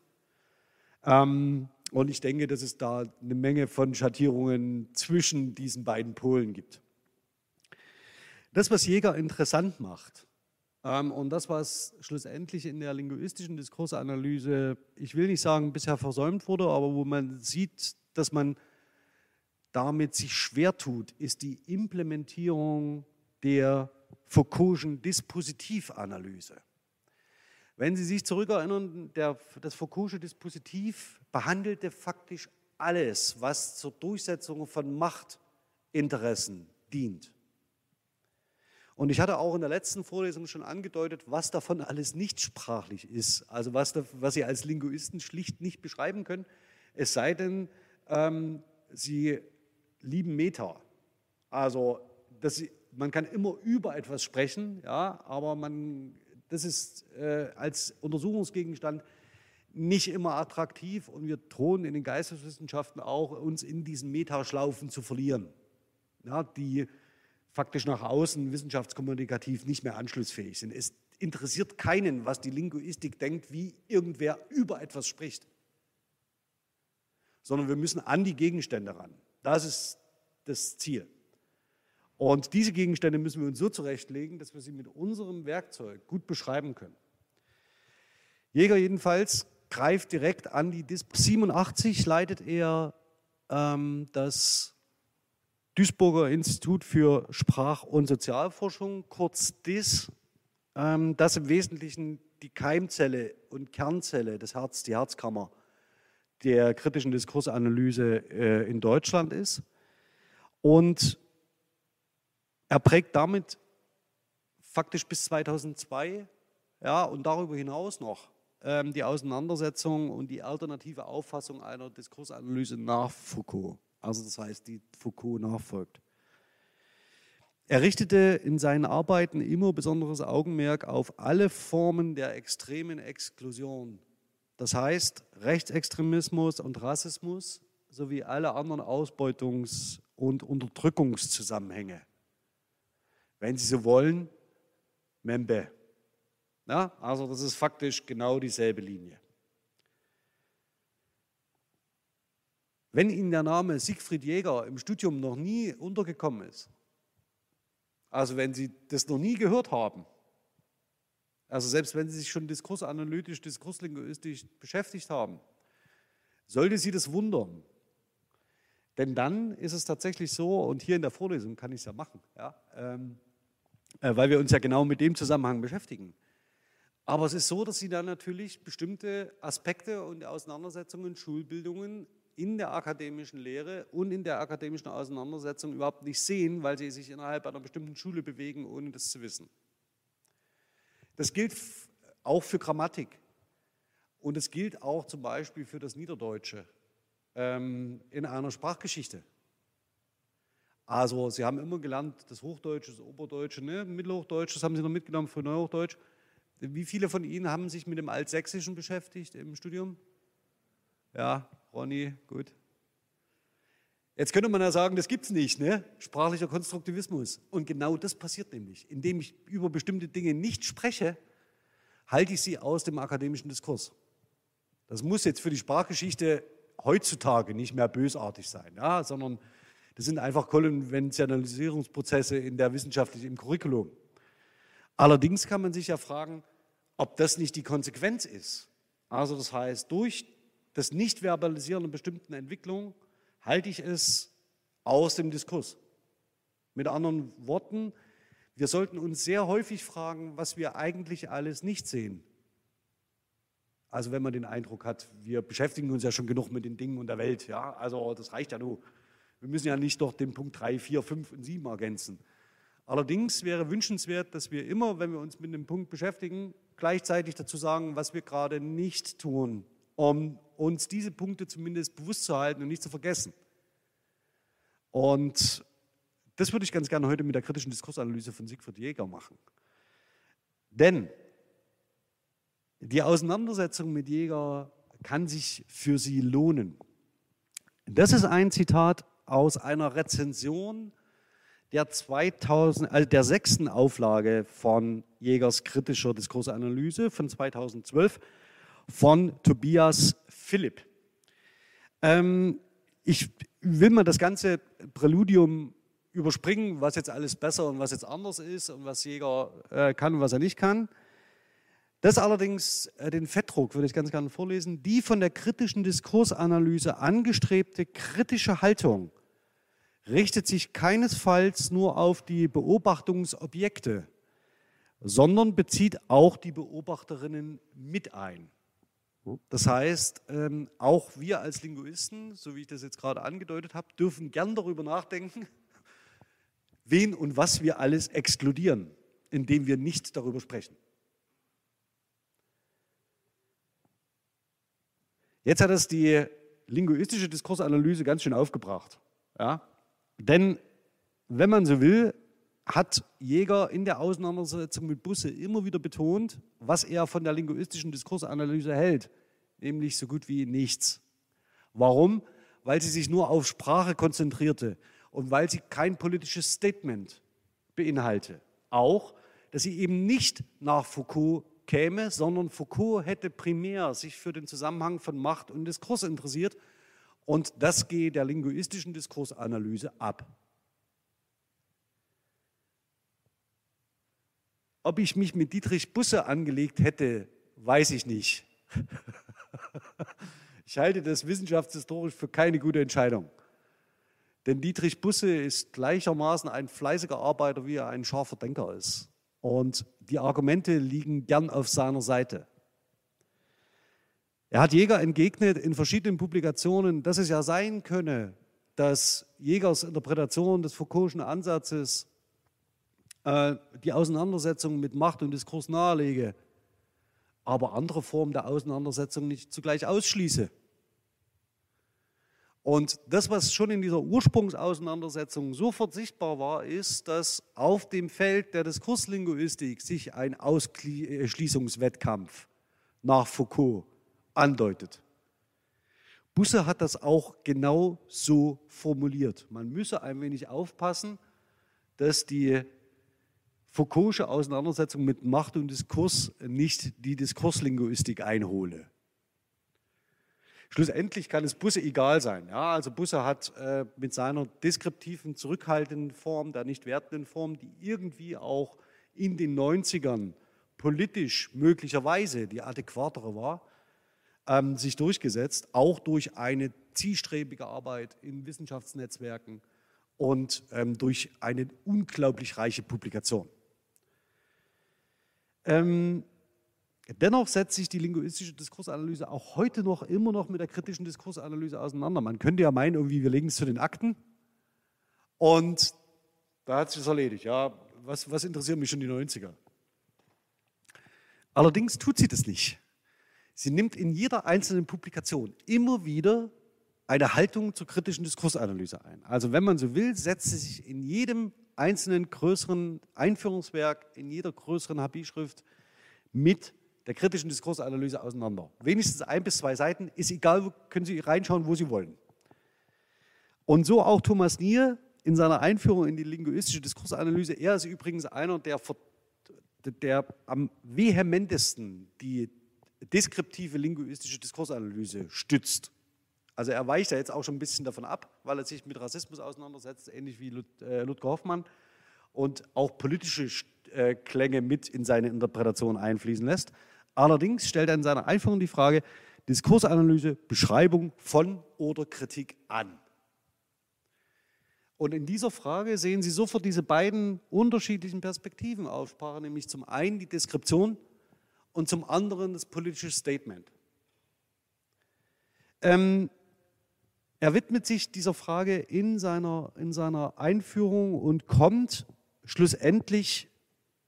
Ähm, und ich denke, dass es da eine Menge von Schattierungen zwischen diesen beiden Polen gibt. Das, was Jäger interessant macht ähm, und das, was schlussendlich in der linguistischen Diskursanalyse, ich will nicht sagen, bisher versäumt wurde, aber wo man sieht, dass man damit sich schwer tut, ist die Implementierung der Foucault'schen Dispositivanalyse. Wenn Sie sich zurückerinnern, der, das Foucault'sche Dispositiv behandelte faktisch alles, was zur Durchsetzung von Machtinteressen dient. Und ich hatte auch in der letzten Vorlesung schon angedeutet, was davon alles nicht sprachlich ist. Also was, was Sie als Linguisten schlicht nicht beschreiben können, es sei denn, ähm, Sie lieben Meta. Also das, man kann immer über etwas sprechen, ja, aber man, das ist äh, als Untersuchungsgegenstand nicht immer attraktiv und wir drohen in den Geisteswissenschaften auch, uns in diesen Metaschlaufen zu verlieren. Ja, die faktisch nach außen wissenschaftskommunikativ nicht mehr anschlussfähig sind. Es interessiert keinen, was die Linguistik denkt, wie irgendwer über etwas spricht, sondern wir müssen an die Gegenstände ran. Das ist das Ziel. Und diese Gegenstände müssen wir uns so zurechtlegen, dass wir sie mit unserem Werkzeug gut beschreiben können. Jäger jedenfalls greift direkt an die Dis 87 leitet er ähm, das Duisburger Institut für Sprach- und Sozialforschung, kurz DIS, ähm, das im Wesentlichen die Keimzelle und Kernzelle des Herz, die Herzkammer der kritischen Diskursanalyse äh, in Deutschland ist. Und er prägt damit faktisch bis 2002 ja, und darüber hinaus noch ähm, die Auseinandersetzung und die alternative Auffassung einer Diskursanalyse nach Foucault also das heißt, die Foucault nachfolgt. Er richtete in seinen Arbeiten immer besonderes Augenmerk auf alle Formen der extremen Exklusion. Das heißt, Rechtsextremismus und Rassismus sowie alle anderen Ausbeutungs- und Unterdrückungszusammenhänge. Wenn Sie so wollen, Membe. Ja, also das ist faktisch genau dieselbe Linie. Wenn Ihnen der Name Siegfried Jäger im Studium noch nie untergekommen ist, also wenn Sie das noch nie gehört haben, also selbst wenn Sie sich schon diskursanalytisch, diskurslinguistisch beschäftigt haben, sollte Sie das wundern. Denn dann ist es tatsächlich so, und hier in der Vorlesung kann ich es ja machen, ja, ähm, äh, weil wir uns ja genau mit dem Zusammenhang beschäftigen. Aber es ist so, dass sie dann natürlich bestimmte Aspekte und Auseinandersetzungen, Schulbildungen in der akademischen Lehre und in der akademischen Auseinandersetzung überhaupt nicht sehen, weil sie sich innerhalb einer bestimmten Schule bewegen, ohne das zu wissen. Das gilt auch für Grammatik und es gilt auch zum Beispiel für das Niederdeutsche ähm, in einer Sprachgeschichte. Also Sie haben immer gelernt, das Hochdeutsche, das Oberdeutsche, ne? Mittelhochdeutsch, das haben Sie noch mitgenommen für Neuhochdeutsch. Wie viele von Ihnen haben sich mit dem Altsächsischen beschäftigt im Studium? Ja, Ronny, gut. Jetzt könnte man ja sagen, das gibt es nicht, ne? sprachlicher Konstruktivismus. Und genau das passiert nämlich. Indem ich über bestimmte Dinge nicht spreche, halte ich sie aus dem akademischen Diskurs. Das muss jetzt für die Sprachgeschichte heutzutage nicht mehr bösartig sein, ja? sondern das sind einfach Konventionalisierungsprozesse in der wissenschaftlichen im Curriculum. Allerdings kann man sich ja fragen, ob das nicht die Konsequenz ist. Also das heißt, durch das Nicht-Verbalisieren einer bestimmten Entwicklung halte ich es aus dem Diskurs. Mit anderen Worten, wir sollten uns sehr häufig fragen, was wir eigentlich alles nicht sehen. Also wenn man den Eindruck hat, wir beschäftigen uns ja schon genug mit den Dingen und der Welt, ja, also das reicht ja nur. Wir müssen ja nicht noch den Punkt 3, 4, 5 und 7 ergänzen. Allerdings wäre wünschenswert, dass wir immer, wenn wir uns mit dem Punkt beschäftigen, gleichzeitig dazu sagen, was wir gerade nicht tun, um uns diese Punkte zumindest bewusst zu halten und nicht zu vergessen. Und das würde ich ganz gerne heute mit der kritischen Diskursanalyse von Siegfried Jäger machen. Denn die Auseinandersetzung mit Jäger kann sich für Sie lohnen. Das ist ein Zitat aus einer Rezension der, 2000, also der sechsten Auflage von Jägers kritischer Diskursanalyse von 2012 von Tobias Philipp. Ähm, ich will mal das ganze Präludium überspringen, was jetzt alles besser und was jetzt anders ist und was Jäger äh, kann und was er nicht kann. Das allerdings, äh, den Fettdruck würde ich ganz gerne vorlesen, die von der kritischen Diskursanalyse angestrebte kritische Haltung richtet sich keinesfalls nur auf die Beobachtungsobjekte, sondern bezieht auch die Beobachterinnen mit ein. Das heißt, ähm, auch wir als Linguisten, so wie ich das jetzt gerade angedeutet habe, dürfen gern darüber nachdenken, wen und was wir alles exkludieren, indem wir nicht darüber sprechen. Jetzt hat es die linguistische Diskursanalyse ganz schön aufgebracht. Ja? Denn, wenn man so will, hat Jäger in der Auseinandersetzung mit Busse immer wieder betont, was er von der linguistischen Diskursanalyse hält, nämlich so gut wie nichts. Warum? Weil sie sich nur auf Sprache konzentrierte und weil sie kein politisches Statement beinhalte. Auch, dass sie eben nicht nach Foucault käme, sondern Foucault hätte primär sich für den Zusammenhang von Macht und Diskurs interessiert und das gehe der linguistischen Diskursanalyse ab. Ob ich mich mit Dietrich Busse angelegt hätte, weiß ich nicht. Ich halte das wissenschaftshistorisch für keine gute Entscheidung. Denn Dietrich Busse ist gleichermaßen ein fleißiger Arbeiter, wie er ein scharfer Denker ist. Und die Argumente liegen gern auf seiner Seite. Er hat Jäger entgegnet in verschiedenen Publikationen, dass es ja sein könne, dass Jägers Interpretation des Foucault'schen Ansatzes äh, die Auseinandersetzung mit Macht und Diskurs nahelege, aber andere Formen der Auseinandersetzung nicht zugleich ausschließe. Und das, was schon in dieser Ursprungsauseinandersetzung sofort sichtbar war, ist, dass auf dem Feld der Diskurslinguistik sich ein Ausschließungswettkampf nach Foucault andeutet. Busse hat das auch genau so formuliert. Man müsse ein wenig aufpassen, dass die Foucault'sche Auseinandersetzung mit Macht und Diskurs nicht die Diskurslinguistik einhole. Schlussendlich kann es Busse egal sein. Ja, also Busse hat äh, mit seiner deskriptiven, zurückhaltenden Form, der nicht wertenden Form, die irgendwie auch in den 90ern politisch möglicherweise die adäquatere war, ähm, sich durchgesetzt, auch durch eine zielstrebige Arbeit in Wissenschaftsnetzwerken und ähm, durch eine unglaublich reiche Publikation. Ähm, Dennoch setzt sich die linguistische Diskursanalyse auch heute noch immer noch mit der kritischen Diskursanalyse auseinander. Man könnte ja meinen, irgendwie, wir legen es zu den Akten und da hat sich das erledigt. Ja, was, was interessieren mich schon die 90er? Allerdings tut sie das nicht. Sie nimmt in jeder einzelnen Publikation immer wieder eine Haltung zur kritischen Diskursanalyse ein. Also wenn man so will, setzt sie sich in jedem einzelnen größeren Einführungswerk, in jeder größeren HB-Schrift mit der kritischen Diskursanalyse auseinander. Wenigstens ein bis zwei Seiten, ist egal, können Sie reinschauen, wo Sie wollen. Und so auch Thomas Nier in seiner Einführung in die linguistische Diskursanalyse. Er ist übrigens einer, der, der am vehementesten die deskriptive linguistische Diskursanalyse stützt. Also er weicht da jetzt auch schon ein bisschen davon ab, weil er sich mit Rassismus auseinandersetzt, ähnlich wie äh, Ludger Hoffmann, und auch politische äh, Klänge mit in seine Interpretation einfließen lässt. Allerdings stellt er in seiner Einführung die Frage, Diskursanalyse, Beschreibung von oder Kritik an. Und in dieser Frage sehen Sie sofort diese beiden unterschiedlichen Perspektiven aufsprachen, nämlich zum einen die Deskription und zum anderen das politische Statement. Ähm, er widmet sich dieser Frage in seiner, in seiner Einführung und kommt schlussendlich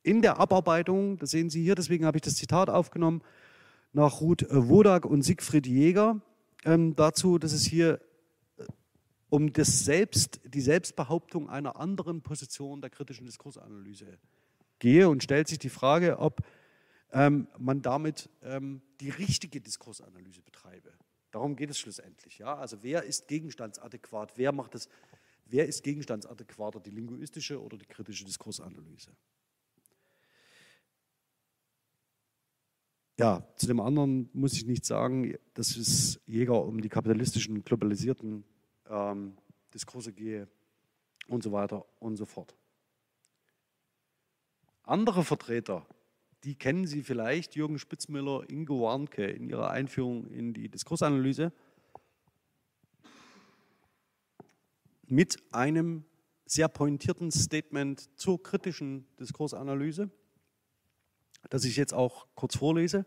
in der Abarbeitung, das sehen Sie hier, deswegen habe ich das Zitat aufgenommen, nach Ruth Wodak und Siegfried Jäger ähm, dazu, dass es hier äh, um das Selbst, die Selbstbehauptung einer anderen Position der kritischen Diskursanalyse gehe und stellt sich die Frage, ob ähm, man damit ähm, die richtige Diskursanalyse betreibe. Darum geht es schlussendlich. Ja? Also wer ist gegenstandsadäquat? Wer macht das? Wer ist gegenstandsadäquater, die linguistische oder die kritische Diskursanalyse? Ja, zu dem anderen muss ich nicht sagen, dass es Jäger um die kapitalistischen, globalisierten ähm, Diskurse gehe und so weiter und so fort. Andere Vertreter die kennen Sie vielleicht, Jürgen Spitzmüller, Ingo Warnke in ihrer Einführung in die Diskursanalyse, mit einem sehr pointierten Statement zur kritischen Diskursanalyse, das ich jetzt auch kurz vorlese.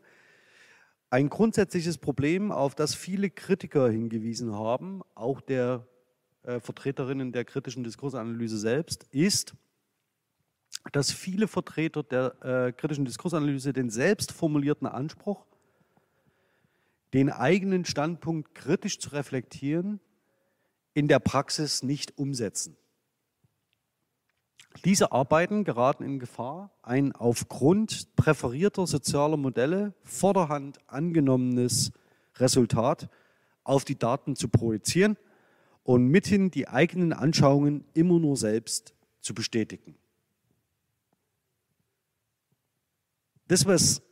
Ein grundsätzliches Problem, auf das viele Kritiker hingewiesen haben, auch der äh, Vertreterinnen der kritischen Diskursanalyse selbst, ist, dass viele Vertreter der äh, kritischen Diskursanalyse den selbst formulierten Anspruch, den eigenen Standpunkt kritisch zu reflektieren, in der Praxis nicht umsetzen. Diese Arbeiten geraten in Gefahr, ein aufgrund präferierter sozialer Modelle vorderhand angenommenes Resultat auf die Daten zu projizieren und mithin die eigenen Anschauungen immer nur selbst zu bestätigen. Das, was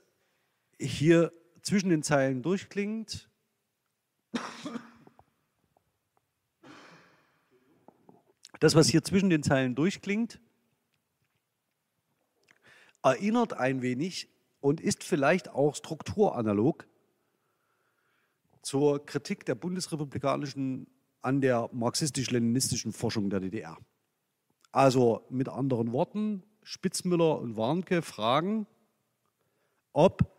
hier zwischen den Zeilen durchklingt, das, was hier zwischen den Zeilen durchklingt, erinnert ein wenig und ist vielleicht auch strukturanalog zur Kritik der bundesrepublikanischen an der marxistisch-leninistischen Forschung der DDR. Also mit anderen Worten, Spitzmüller und Warnke fragen, ob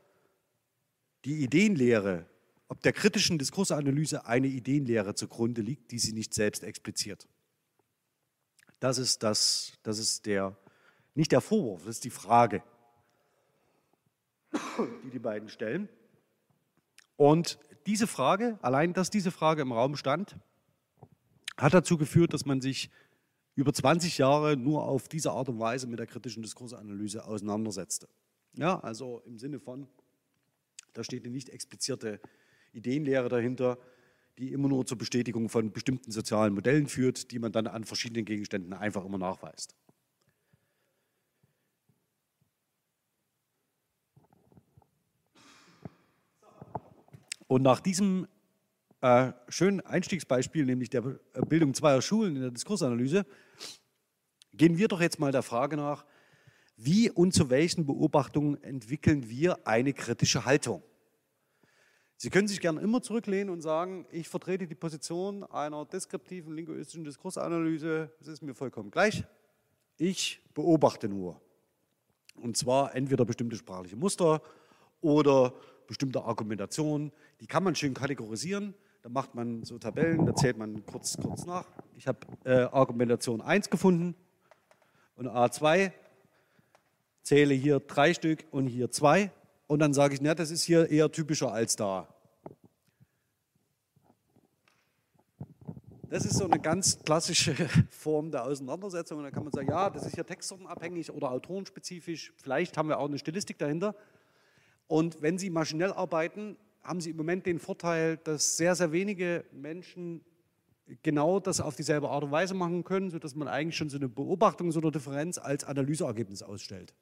die Ideenlehre, ob der kritischen Diskursanalyse eine Ideenlehre zugrunde liegt, die sie nicht selbst expliziert. Das ist, das, das ist der, nicht der Vorwurf, das ist die Frage, die die beiden stellen. Und diese Frage, allein dass diese Frage im Raum stand, hat dazu geführt, dass man sich über 20 Jahre nur auf diese Art und Weise mit der kritischen Diskursanalyse auseinandersetzte. Ja, also im Sinne von, da steht eine nicht explizierte Ideenlehre dahinter, die immer nur zur Bestätigung von bestimmten sozialen Modellen führt, die man dann an verschiedenen Gegenständen einfach immer nachweist. Und nach diesem äh, schönen Einstiegsbeispiel, nämlich der Bildung zweier Schulen in der Diskursanalyse, gehen wir doch jetzt mal der Frage nach, wie und zu welchen Beobachtungen entwickeln wir eine kritische Haltung? Sie können sich gerne immer zurücklehnen und sagen, ich vertrete die Position einer deskriptiven linguistischen Diskursanalyse, es ist mir vollkommen gleich. Ich beobachte nur. Und zwar entweder bestimmte sprachliche Muster oder bestimmte Argumentationen. Die kann man schön kategorisieren. Da macht man so Tabellen, da zählt man kurz, kurz nach. Ich habe äh, Argumentation 1 gefunden und A2, zähle hier drei Stück und hier zwei. Und dann sage ich, na, das ist hier eher typischer als da. Das ist so eine ganz klassische Form der Auseinandersetzung. Und da kann man sagen, ja, das ist hier textsortenabhängig oder autorenspezifisch. Vielleicht haben wir auch eine Stilistik dahinter. Und wenn Sie maschinell arbeiten, haben Sie im Moment den Vorteil, dass sehr, sehr wenige Menschen genau das auf dieselbe Art und Weise machen können, sodass man eigentlich schon so eine Beobachtung, oder Differenz als Analyseergebnis ausstellt.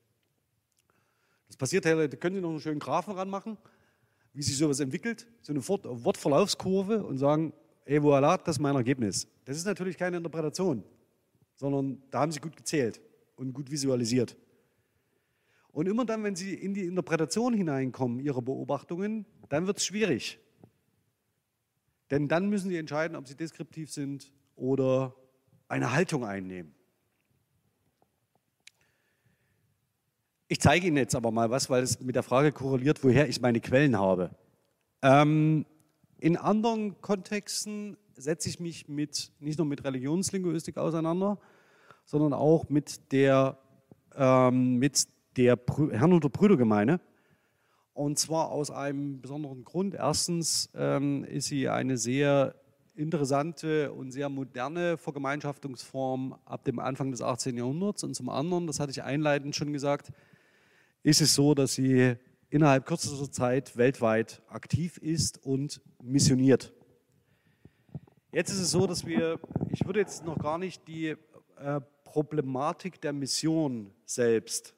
Das passiert, da können Sie noch einen schönen Graphen ranmachen, wie sich sowas entwickelt, so eine Wortverlaufskurve und sagen, ey, voilà, das ist mein Ergebnis. Das ist natürlich keine Interpretation, sondern da haben Sie gut gezählt und gut visualisiert. Und immer dann, wenn Sie in die Interpretation hineinkommen, Ihrer Beobachtungen, dann wird es schwierig. Denn dann müssen Sie entscheiden, ob Sie deskriptiv sind oder eine Haltung einnehmen. Ich zeige Ihnen jetzt aber mal was, weil es mit der Frage korreliert, woher ich meine Quellen habe. Ähm, in anderen Kontexten setze ich mich mit, nicht nur mit Religionslinguistik auseinander, sondern auch mit der, ähm, mit der Brüdergemeine. Und zwar aus einem besonderen Grund. Erstens ähm, ist sie eine sehr interessante und sehr moderne Vergemeinschaftungsform ab dem Anfang des 18. Jahrhunderts. Und zum anderen, das hatte ich einleitend schon gesagt, ist es so, dass sie innerhalb kürzester Zeit weltweit aktiv ist und missioniert. Jetzt ist es so, dass wir, ich würde jetzt noch gar nicht die äh, Problematik der Mission selbst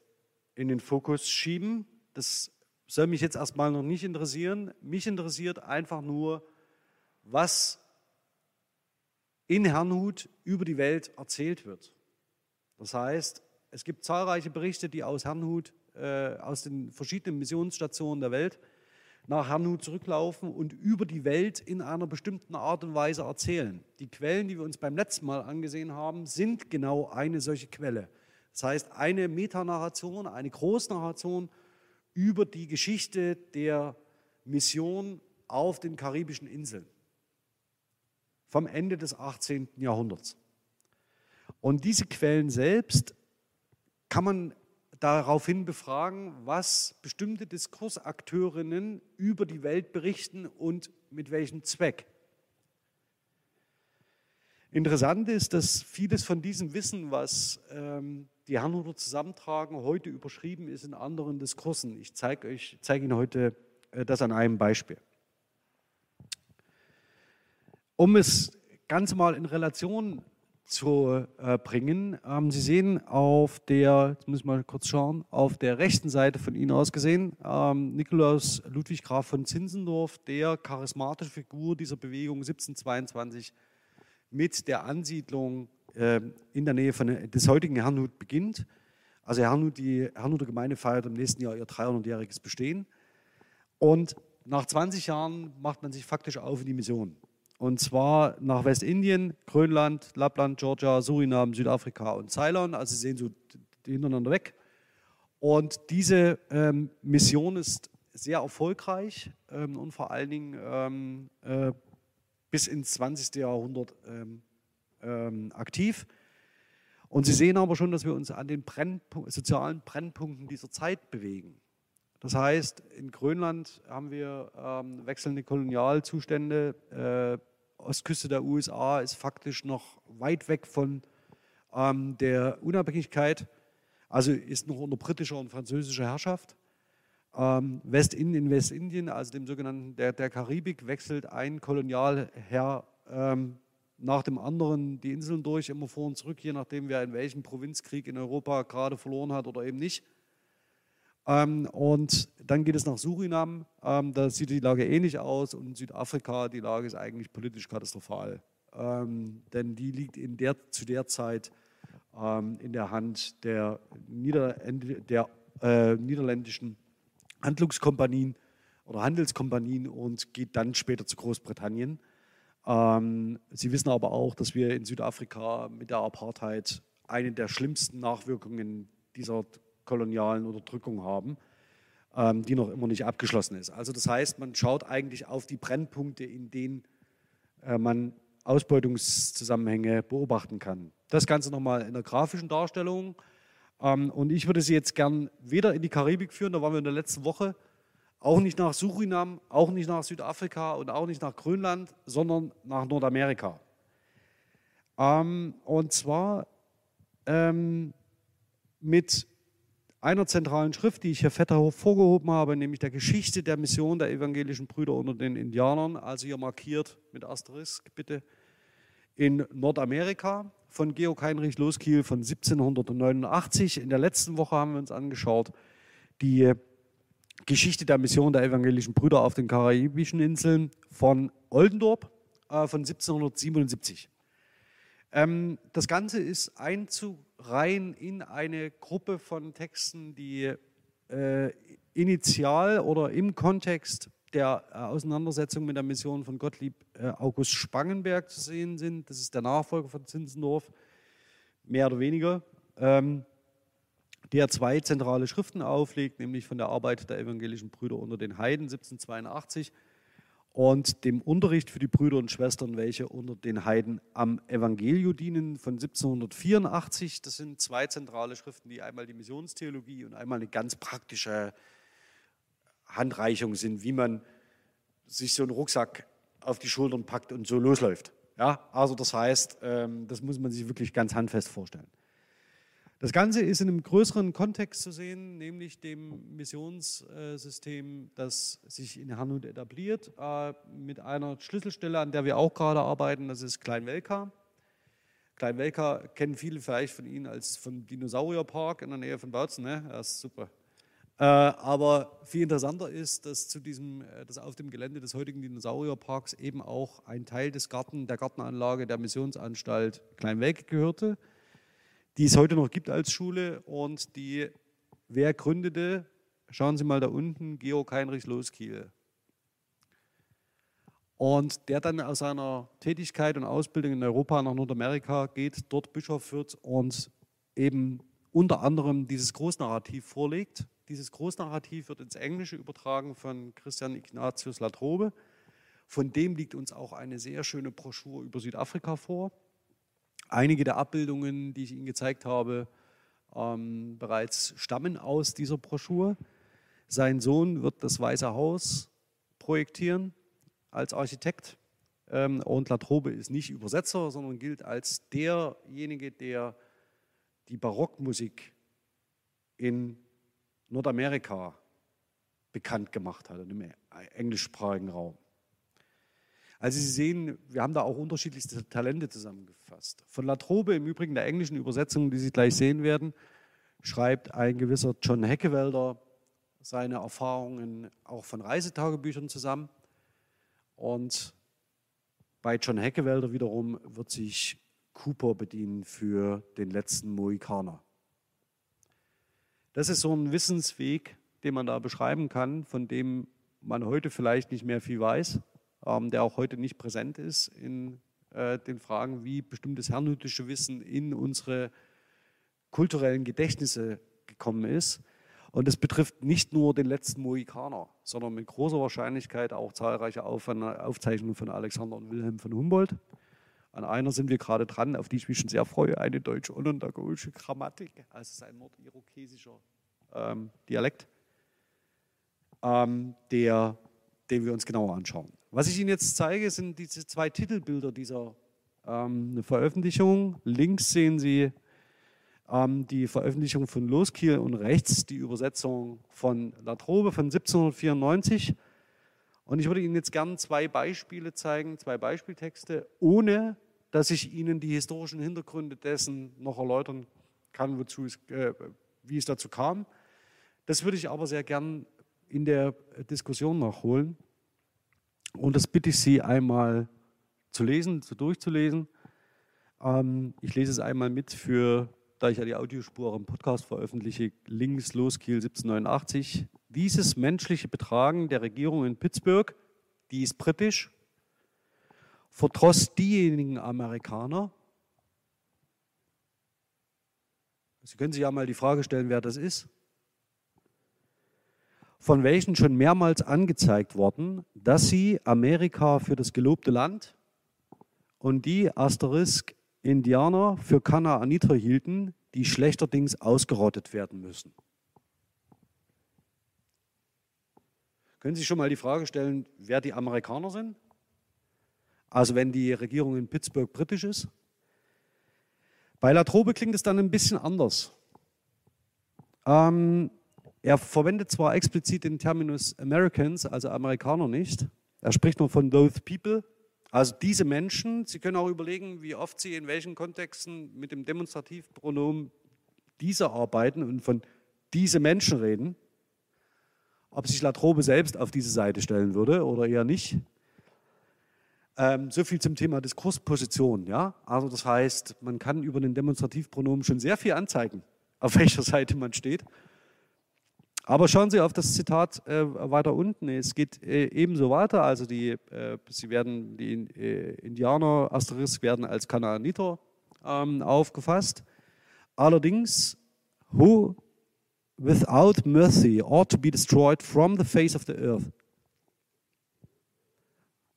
in den Fokus schieben. Das soll mich jetzt erstmal noch nicht interessieren. Mich interessiert einfach nur, was in Herrnhut über die Welt erzählt wird. Das heißt, es gibt zahlreiche Berichte, die aus Herrnhut, äh, aus den verschiedenen Missionsstationen der Welt nach Herrnhut zurücklaufen und über die Welt in einer bestimmten Art und Weise erzählen. Die Quellen, die wir uns beim letzten Mal angesehen haben, sind genau eine solche Quelle. Das heißt, eine Metanarration, eine Großnarration über die Geschichte der Mission auf den karibischen Inseln vom Ende des 18. Jahrhunderts. Und diese Quellen selbst kann man daraufhin befragen, was bestimmte Diskursakteurinnen über die Welt berichten und mit welchem Zweck. Interessant ist, dass vieles von diesem Wissen, was ähm, die Herrnhuter zusammentragen, heute überschrieben ist in anderen Diskursen. Ich zeige zeige Ihnen heute äh, das an einem Beispiel. Um es ganz mal in Relation zu äh, bringen, ähm, Sie sehen auf der, jetzt muss ich mal kurz schauen, auf der rechten Seite von Ihnen aus gesehen, ähm, Nikolaus Ludwig Graf von Zinzendorf, der charismatische Figur dieser Bewegung 1722 mit der Ansiedlung ähm, in der Nähe von, des heutigen Herrnhut beginnt. Also Herrnhut, die Herrnhuter Gemeinde feiert im nächsten Jahr ihr 300-jähriges Bestehen. Und nach 20 Jahren macht man sich faktisch auf in die Mission. Und zwar nach Westindien, Grönland, Lappland, Georgia, Suriname, Südafrika und Ceylon. Also Sie sehen so hintereinander weg. Und diese ähm, Mission ist sehr erfolgreich ähm, und vor allen Dingen ähm, äh, bis ins 20. Jahrhundert ähm, ähm, aktiv. Und Sie sehen aber schon, dass wir uns an den Brennpunkt, sozialen Brennpunkten dieser Zeit bewegen. Das heißt, in Grönland haben wir ähm, wechselnde Kolonialzustände. Äh, Ostküste der USA ist faktisch noch weit weg von ähm, der Unabhängigkeit, also ist noch unter britischer und französischer Herrschaft. Ähm, Westindien, in Westindien, also dem sogenannten der, der Karibik, wechselt ein Kolonialherr ähm, nach dem anderen die Inseln durch, immer vor und zurück, je nachdem, wer in welchem Provinzkrieg in Europa gerade verloren hat oder eben nicht. Ähm, und dann geht es nach Surinam, ähm, da sieht die Lage ähnlich aus und in Südafrika, die Lage ist eigentlich politisch katastrophal. Ähm, denn die liegt in der, zu der Zeit ähm, in der Hand der, Nieder der äh, niederländischen Handlungskompanien oder Handelskompanien und geht dann später zu Großbritannien. Ähm, Sie wissen aber auch, dass wir in Südafrika mit der Apartheid eine der schlimmsten Nachwirkungen dieser kolonialen Unterdrückung haben. ähm, die noch immer nicht abgeschlossen ist. Also das heißt, man schaut eigentlich auf die Brennpunkte, in denen äh, man Ausbeutungszusammenhänge beobachten kann. Das Ganze nochmal in der grafischen Darstellung. Ähm, und ich würde Sie jetzt gern weder in die Karibik führen, da waren wir in der letzten Woche, auch nicht nach Surinam, auch nicht nach Südafrika und auch nicht nach Grönland, sondern nach Nordamerika. Ähm, und zwar ähm, mit einer zentralen Schrift, die ich hier fetter hervorgehoben habe, nämlich der Geschichte der Mission der evangelischen Brüder unter den Indianern, also hier markiert mit Asterisk bitte, in Nordamerika von Georg Heinrich Loskiel von 1789. In der letzten Woche haben wir uns angeschaut die Geschichte der Mission der evangelischen Brüder auf den karibischen Inseln von Oldendorp äh, von 1777. Ähm, das Ganze ist einzureihen in eine Gruppe von Texten, die äh, initial oder im Kontext der äh, Auseinandersetzung mit der Mission von Gottlieb äh, August Spangenberg zu sehen sind. Das ist der Nachfolger von Zinzendorf, mehr oder weniger, ähm, der zwei zentrale Schriften auflegt, nämlich von der Arbeit der evangelischen Brüder unter den Heiden 1782 und dem Unterricht für die Brüder und Schwestern, welche unter den Heiden am Evangelio dienen von 1784. Das sind zwei zentrale Schriften, die einmal die Missionstheologie und einmal eine ganz praktische Handreichung sind, wie man sich so einen Rucksack auf die Schultern packt und so losläuft. Ja, also das heißt, ähm, das muss man sich wirklich ganz handfest vorstellen. Das Ganze ist in einem größeren Kontext zu sehen, nämlich dem Missionssystem, das sich in Hanut etabliert, äh, mit einer Schlüsselstelle, an der wir auch gerade arbeiten, das ist Kleinwelka. Kleinwelka kennen viele vielleicht von Ihnen als vom Dinosaurierpark in der Nähe von Bautzen, ne? Das ist super. Äh, aber viel interessanter ist, dass, zu diesem, äh, dass auf dem Gelände des heutigen Dinosaurierparks eben auch ein Teil des Garten, der Gartenanlage der Missionsanstalt Kleinwelke gehörte die es heute noch gibt als Schule und die, wer gründete, schauen Sie mal da unten, Georg Heinrich Loskiel. Und der dann aus seiner Tätigkeit und Ausbildung in Europa nach Nordamerika geht, dort Bischof wird und eben unter anderem dieses Großnarrativ vorlegt. Dieses Großnarrativ wird ins Englische übertragen von Christian Ignatius Latrobe. Von dem liegt uns auch eine sehr schöne Broschüre über Südafrika vor. Einige der Abbildungen, die ich Ihnen gezeigt habe, ähm, bereits stammen aus dieser Broschüre. Sein Sohn wird das Weiße Haus projektieren als Architekt. Ähm, und Latrobe ist nicht Übersetzer, sondern gilt als derjenige, der die Barockmusik in Nordamerika bekannt gemacht hat, im englischsprachigen Raum. Also Sie sehen, wir haben da auch unterschiedlichste Talente zusammengefasst. Von Latrobe, im Übrigen der englischen Übersetzung, die Sie gleich sehen werden, schreibt ein gewisser John Heckewelder seine Erfahrungen auch von Reisetagebüchern zusammen. Und bei John Heckewelder wiederum wird sich Cooper bedienen für den letzten Mohikaner. Das ist so ein Wissensweg, den man da beschreiben kann, von dem man heute vielleicht nicht mehr viel weiß, der auch heute nicht präsent ist in äh, den Fragen, wie bestimmtes herrnhutische Wissen in unsere kulturellen Gedächtnisse gekommen ist. Und es betrifft nicht nur den letzten Mohikaner, sondern mit großer Wahrscheinlichkeit auch zahlreiche Aufzeichnungen von Alexander und Wilhelm von Humboldt. An einer sind wir gerade dran, auf die ich mich schon sehr freue, eine deutsch-onondagogische Grammatik. Also es ist ein nordirokesischer ähm, Dialekt, ähm, der, den wir uns genauer anschauen. Was ich Ihnen jetzt zeige, sind diese zwei Titelbilder dieser ähm, Veröffentlichung. Links sehen Sie ähm, die Veröffentlichung von Loskiel und rechts die Übersetzung von Latrobe von 1794. Und ich würde Ihnen jetzt gerne zwei Beispiele zeigen, zwei Beispieltexte, ohne dass ich Ihnen die historischen Hintergründe dessen noch erläutern kann, wozu es, äh, wie es dazu kam. Das würde ich aber sehr gern in der Diskussion nachholen. Und das bitte ich Sie einmal zu lesen, zu durchzulesen. Ähm, ich lese es einmal mit für, da ich ja die Audiospur im Podcast veröffentliche, links Loskiel 1789. Dieses menschliche Betragen der Regierung in Pittsburgh, die ist britisch, verdross diejenigen Amerikaner, Sie können sich ja mal die Frage stellen, wer das ist. Von welchen schon mehrmals angezeigt worden, dass sie Amerika für das gelobte Land und die Asterisk Indianer für Kanaaniter hielten, die schlechterdings ausgerottet werden müssen. Können Sie schon mal die Frage stellen, wer die Amerikaner sind? Also wenn die Regierung in Pittsburgh britisch ist? Bei Latrobe klingt es dann ein bisschen anders. Ähm, er verwendet zwar explizit den Terminus Americans, also Amerikaner nicht. Er spricht nur von those people, also diese Menschen. Sie können auch überlegen, wie oft Sie in welchen Kontexten mit dem Demonstrativpronomen diese arbeiten und von diese Menschen reden. Ob sich Latrobe selbst auf diese Seite stellen würde oder eher nicht. Ähm, so viel zum Thema Diskursposition. Ja? Also das heißt, man kann über den Demonstrativpronomen schon sehr viel anzeigen, auf welcher Seite man steht. Aber schauen Sie auf das Zitat äh, weiter unten. Es geht äh, ebenso weiter. Also die, äh, sie werden, die äh, Indianer Asterisk werden als Kanaaniter ähm, aufgefasst. Allerdings, who without mercy ought to be destroyed from the face of the earth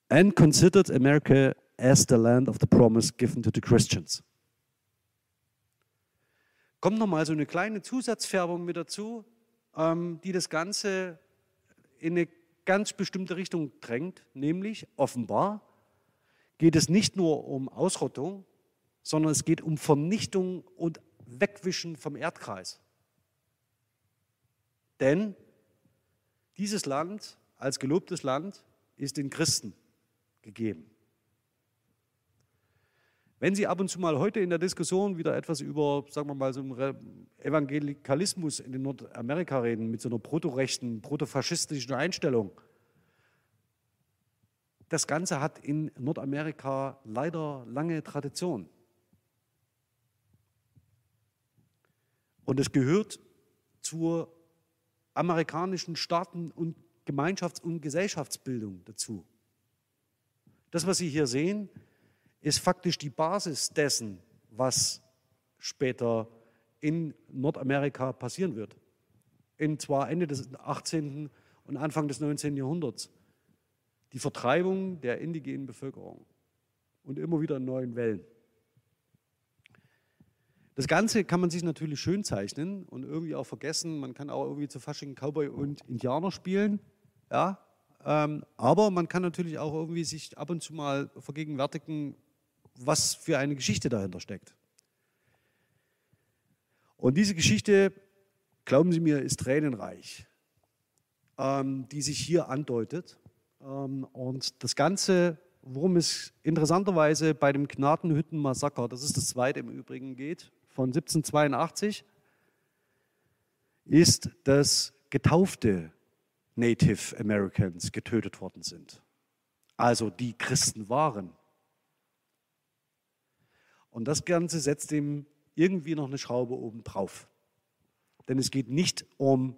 and considered America as the land of the promise given to the Christians. Kommt nochmal so eine kleine Zusatzfärbung mit dazu die das Ganze in eine ganz bestimmte Richtung drängt, nämlich offenbar geht es nicht nur um Ausrottung, sondern es geht um Vernichtung und Wegwischen vom Erdkreis. Denn dieses Land als gelobtes Land ist den Christen gegeben. Wenn Sie ab und zu mal heute in der Diskussion wieder etwas über, sagen wir mal, so einen Evangelikalismus in Nordamerika reden, mit so einer protorechten, protofaschistischen Einstellung, das Ganze hat in Nordamerika leider lange Tradition. Und es gehört zur amerikanischen Staaten- und Gemeinschafts- und Gesellschaftsbildung dazu. Das, was Sie hier sehen, ist faktisch die Basis dessen, was später in Nordamerika passieren wird. In zwar Ende des 18. und Anfang des 19. Jahrhunderts. Die Vertreibung der indigenen Bevölkerung und immer wieder in neuen Wellen. Das Ganze kann man sich natürlich schön zeichnen und irgendwie auch vergessen. Man kann auch irgendwie zu Fasching Cowboy und Indianer spielen. Ja, ähm, aber man kann natürlich auch irgendwie sich ab und zu mal vergegenwärtigen, was für eine Geschichte dahinter steckt. Und diese Geschichte, glauben Sie mir, ist tränenreich, ähm, die sich hier andeutet. Ähm, und das Ganze, worum es interessanterweise bei dem Gnadenhütten-Massaker, das ist das zweite im Übrigen, geht, von 1782, ist, dass getaufte Native Americans getötet worden sind. Also die Christen waren. Und das Ganze setzt ihm irgendwie noch eine Schraube oben drauf. Denn es geht nicht um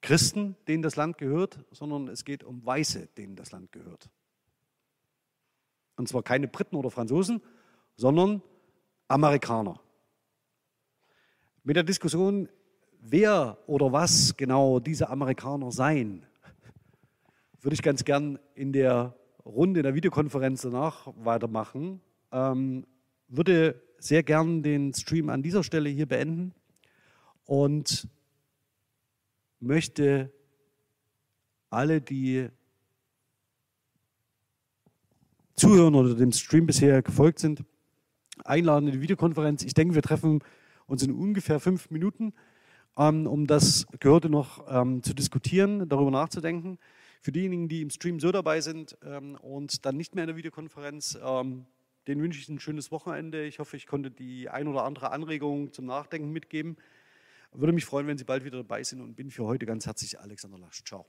Christen, denen das Land gehört, sondern es geht um Weiße, denen das Land gehört. Und zwar keine Briten oder Franzosen, sondern Amerikaner. Mit der Diskussion, wer oder was genau diese Amerikaner seien, würde ich ganz gern in der Runde der Videokonferenz danach weitermachen. Ähm, würde sehr gern den Stream an dieser Stelle hier beenden und möchte alle, die zuhören oder dem Stream bisher gefolgt sind, einladen in die Videokonferenz. Ich denke, wir treffen uns in ungefähr fünf Minuten, ähm, um das Gehörte noch ähm, zu diskutieren, darüber nachzudenken. Für diejenigen, die im Stream so dabei sind ähm, und dann nicht mehr in der Videokonferenz, den wünsche ich ein schönes Wochenende. Ich hoffe, ich konnte die ein oder andere Anregung zum Nachdenken mitgeben. Würde mich freuen, wenn Sie bald wieder dabei sind und bin für heute ganz herzlich Alexander Lasch. Ciao.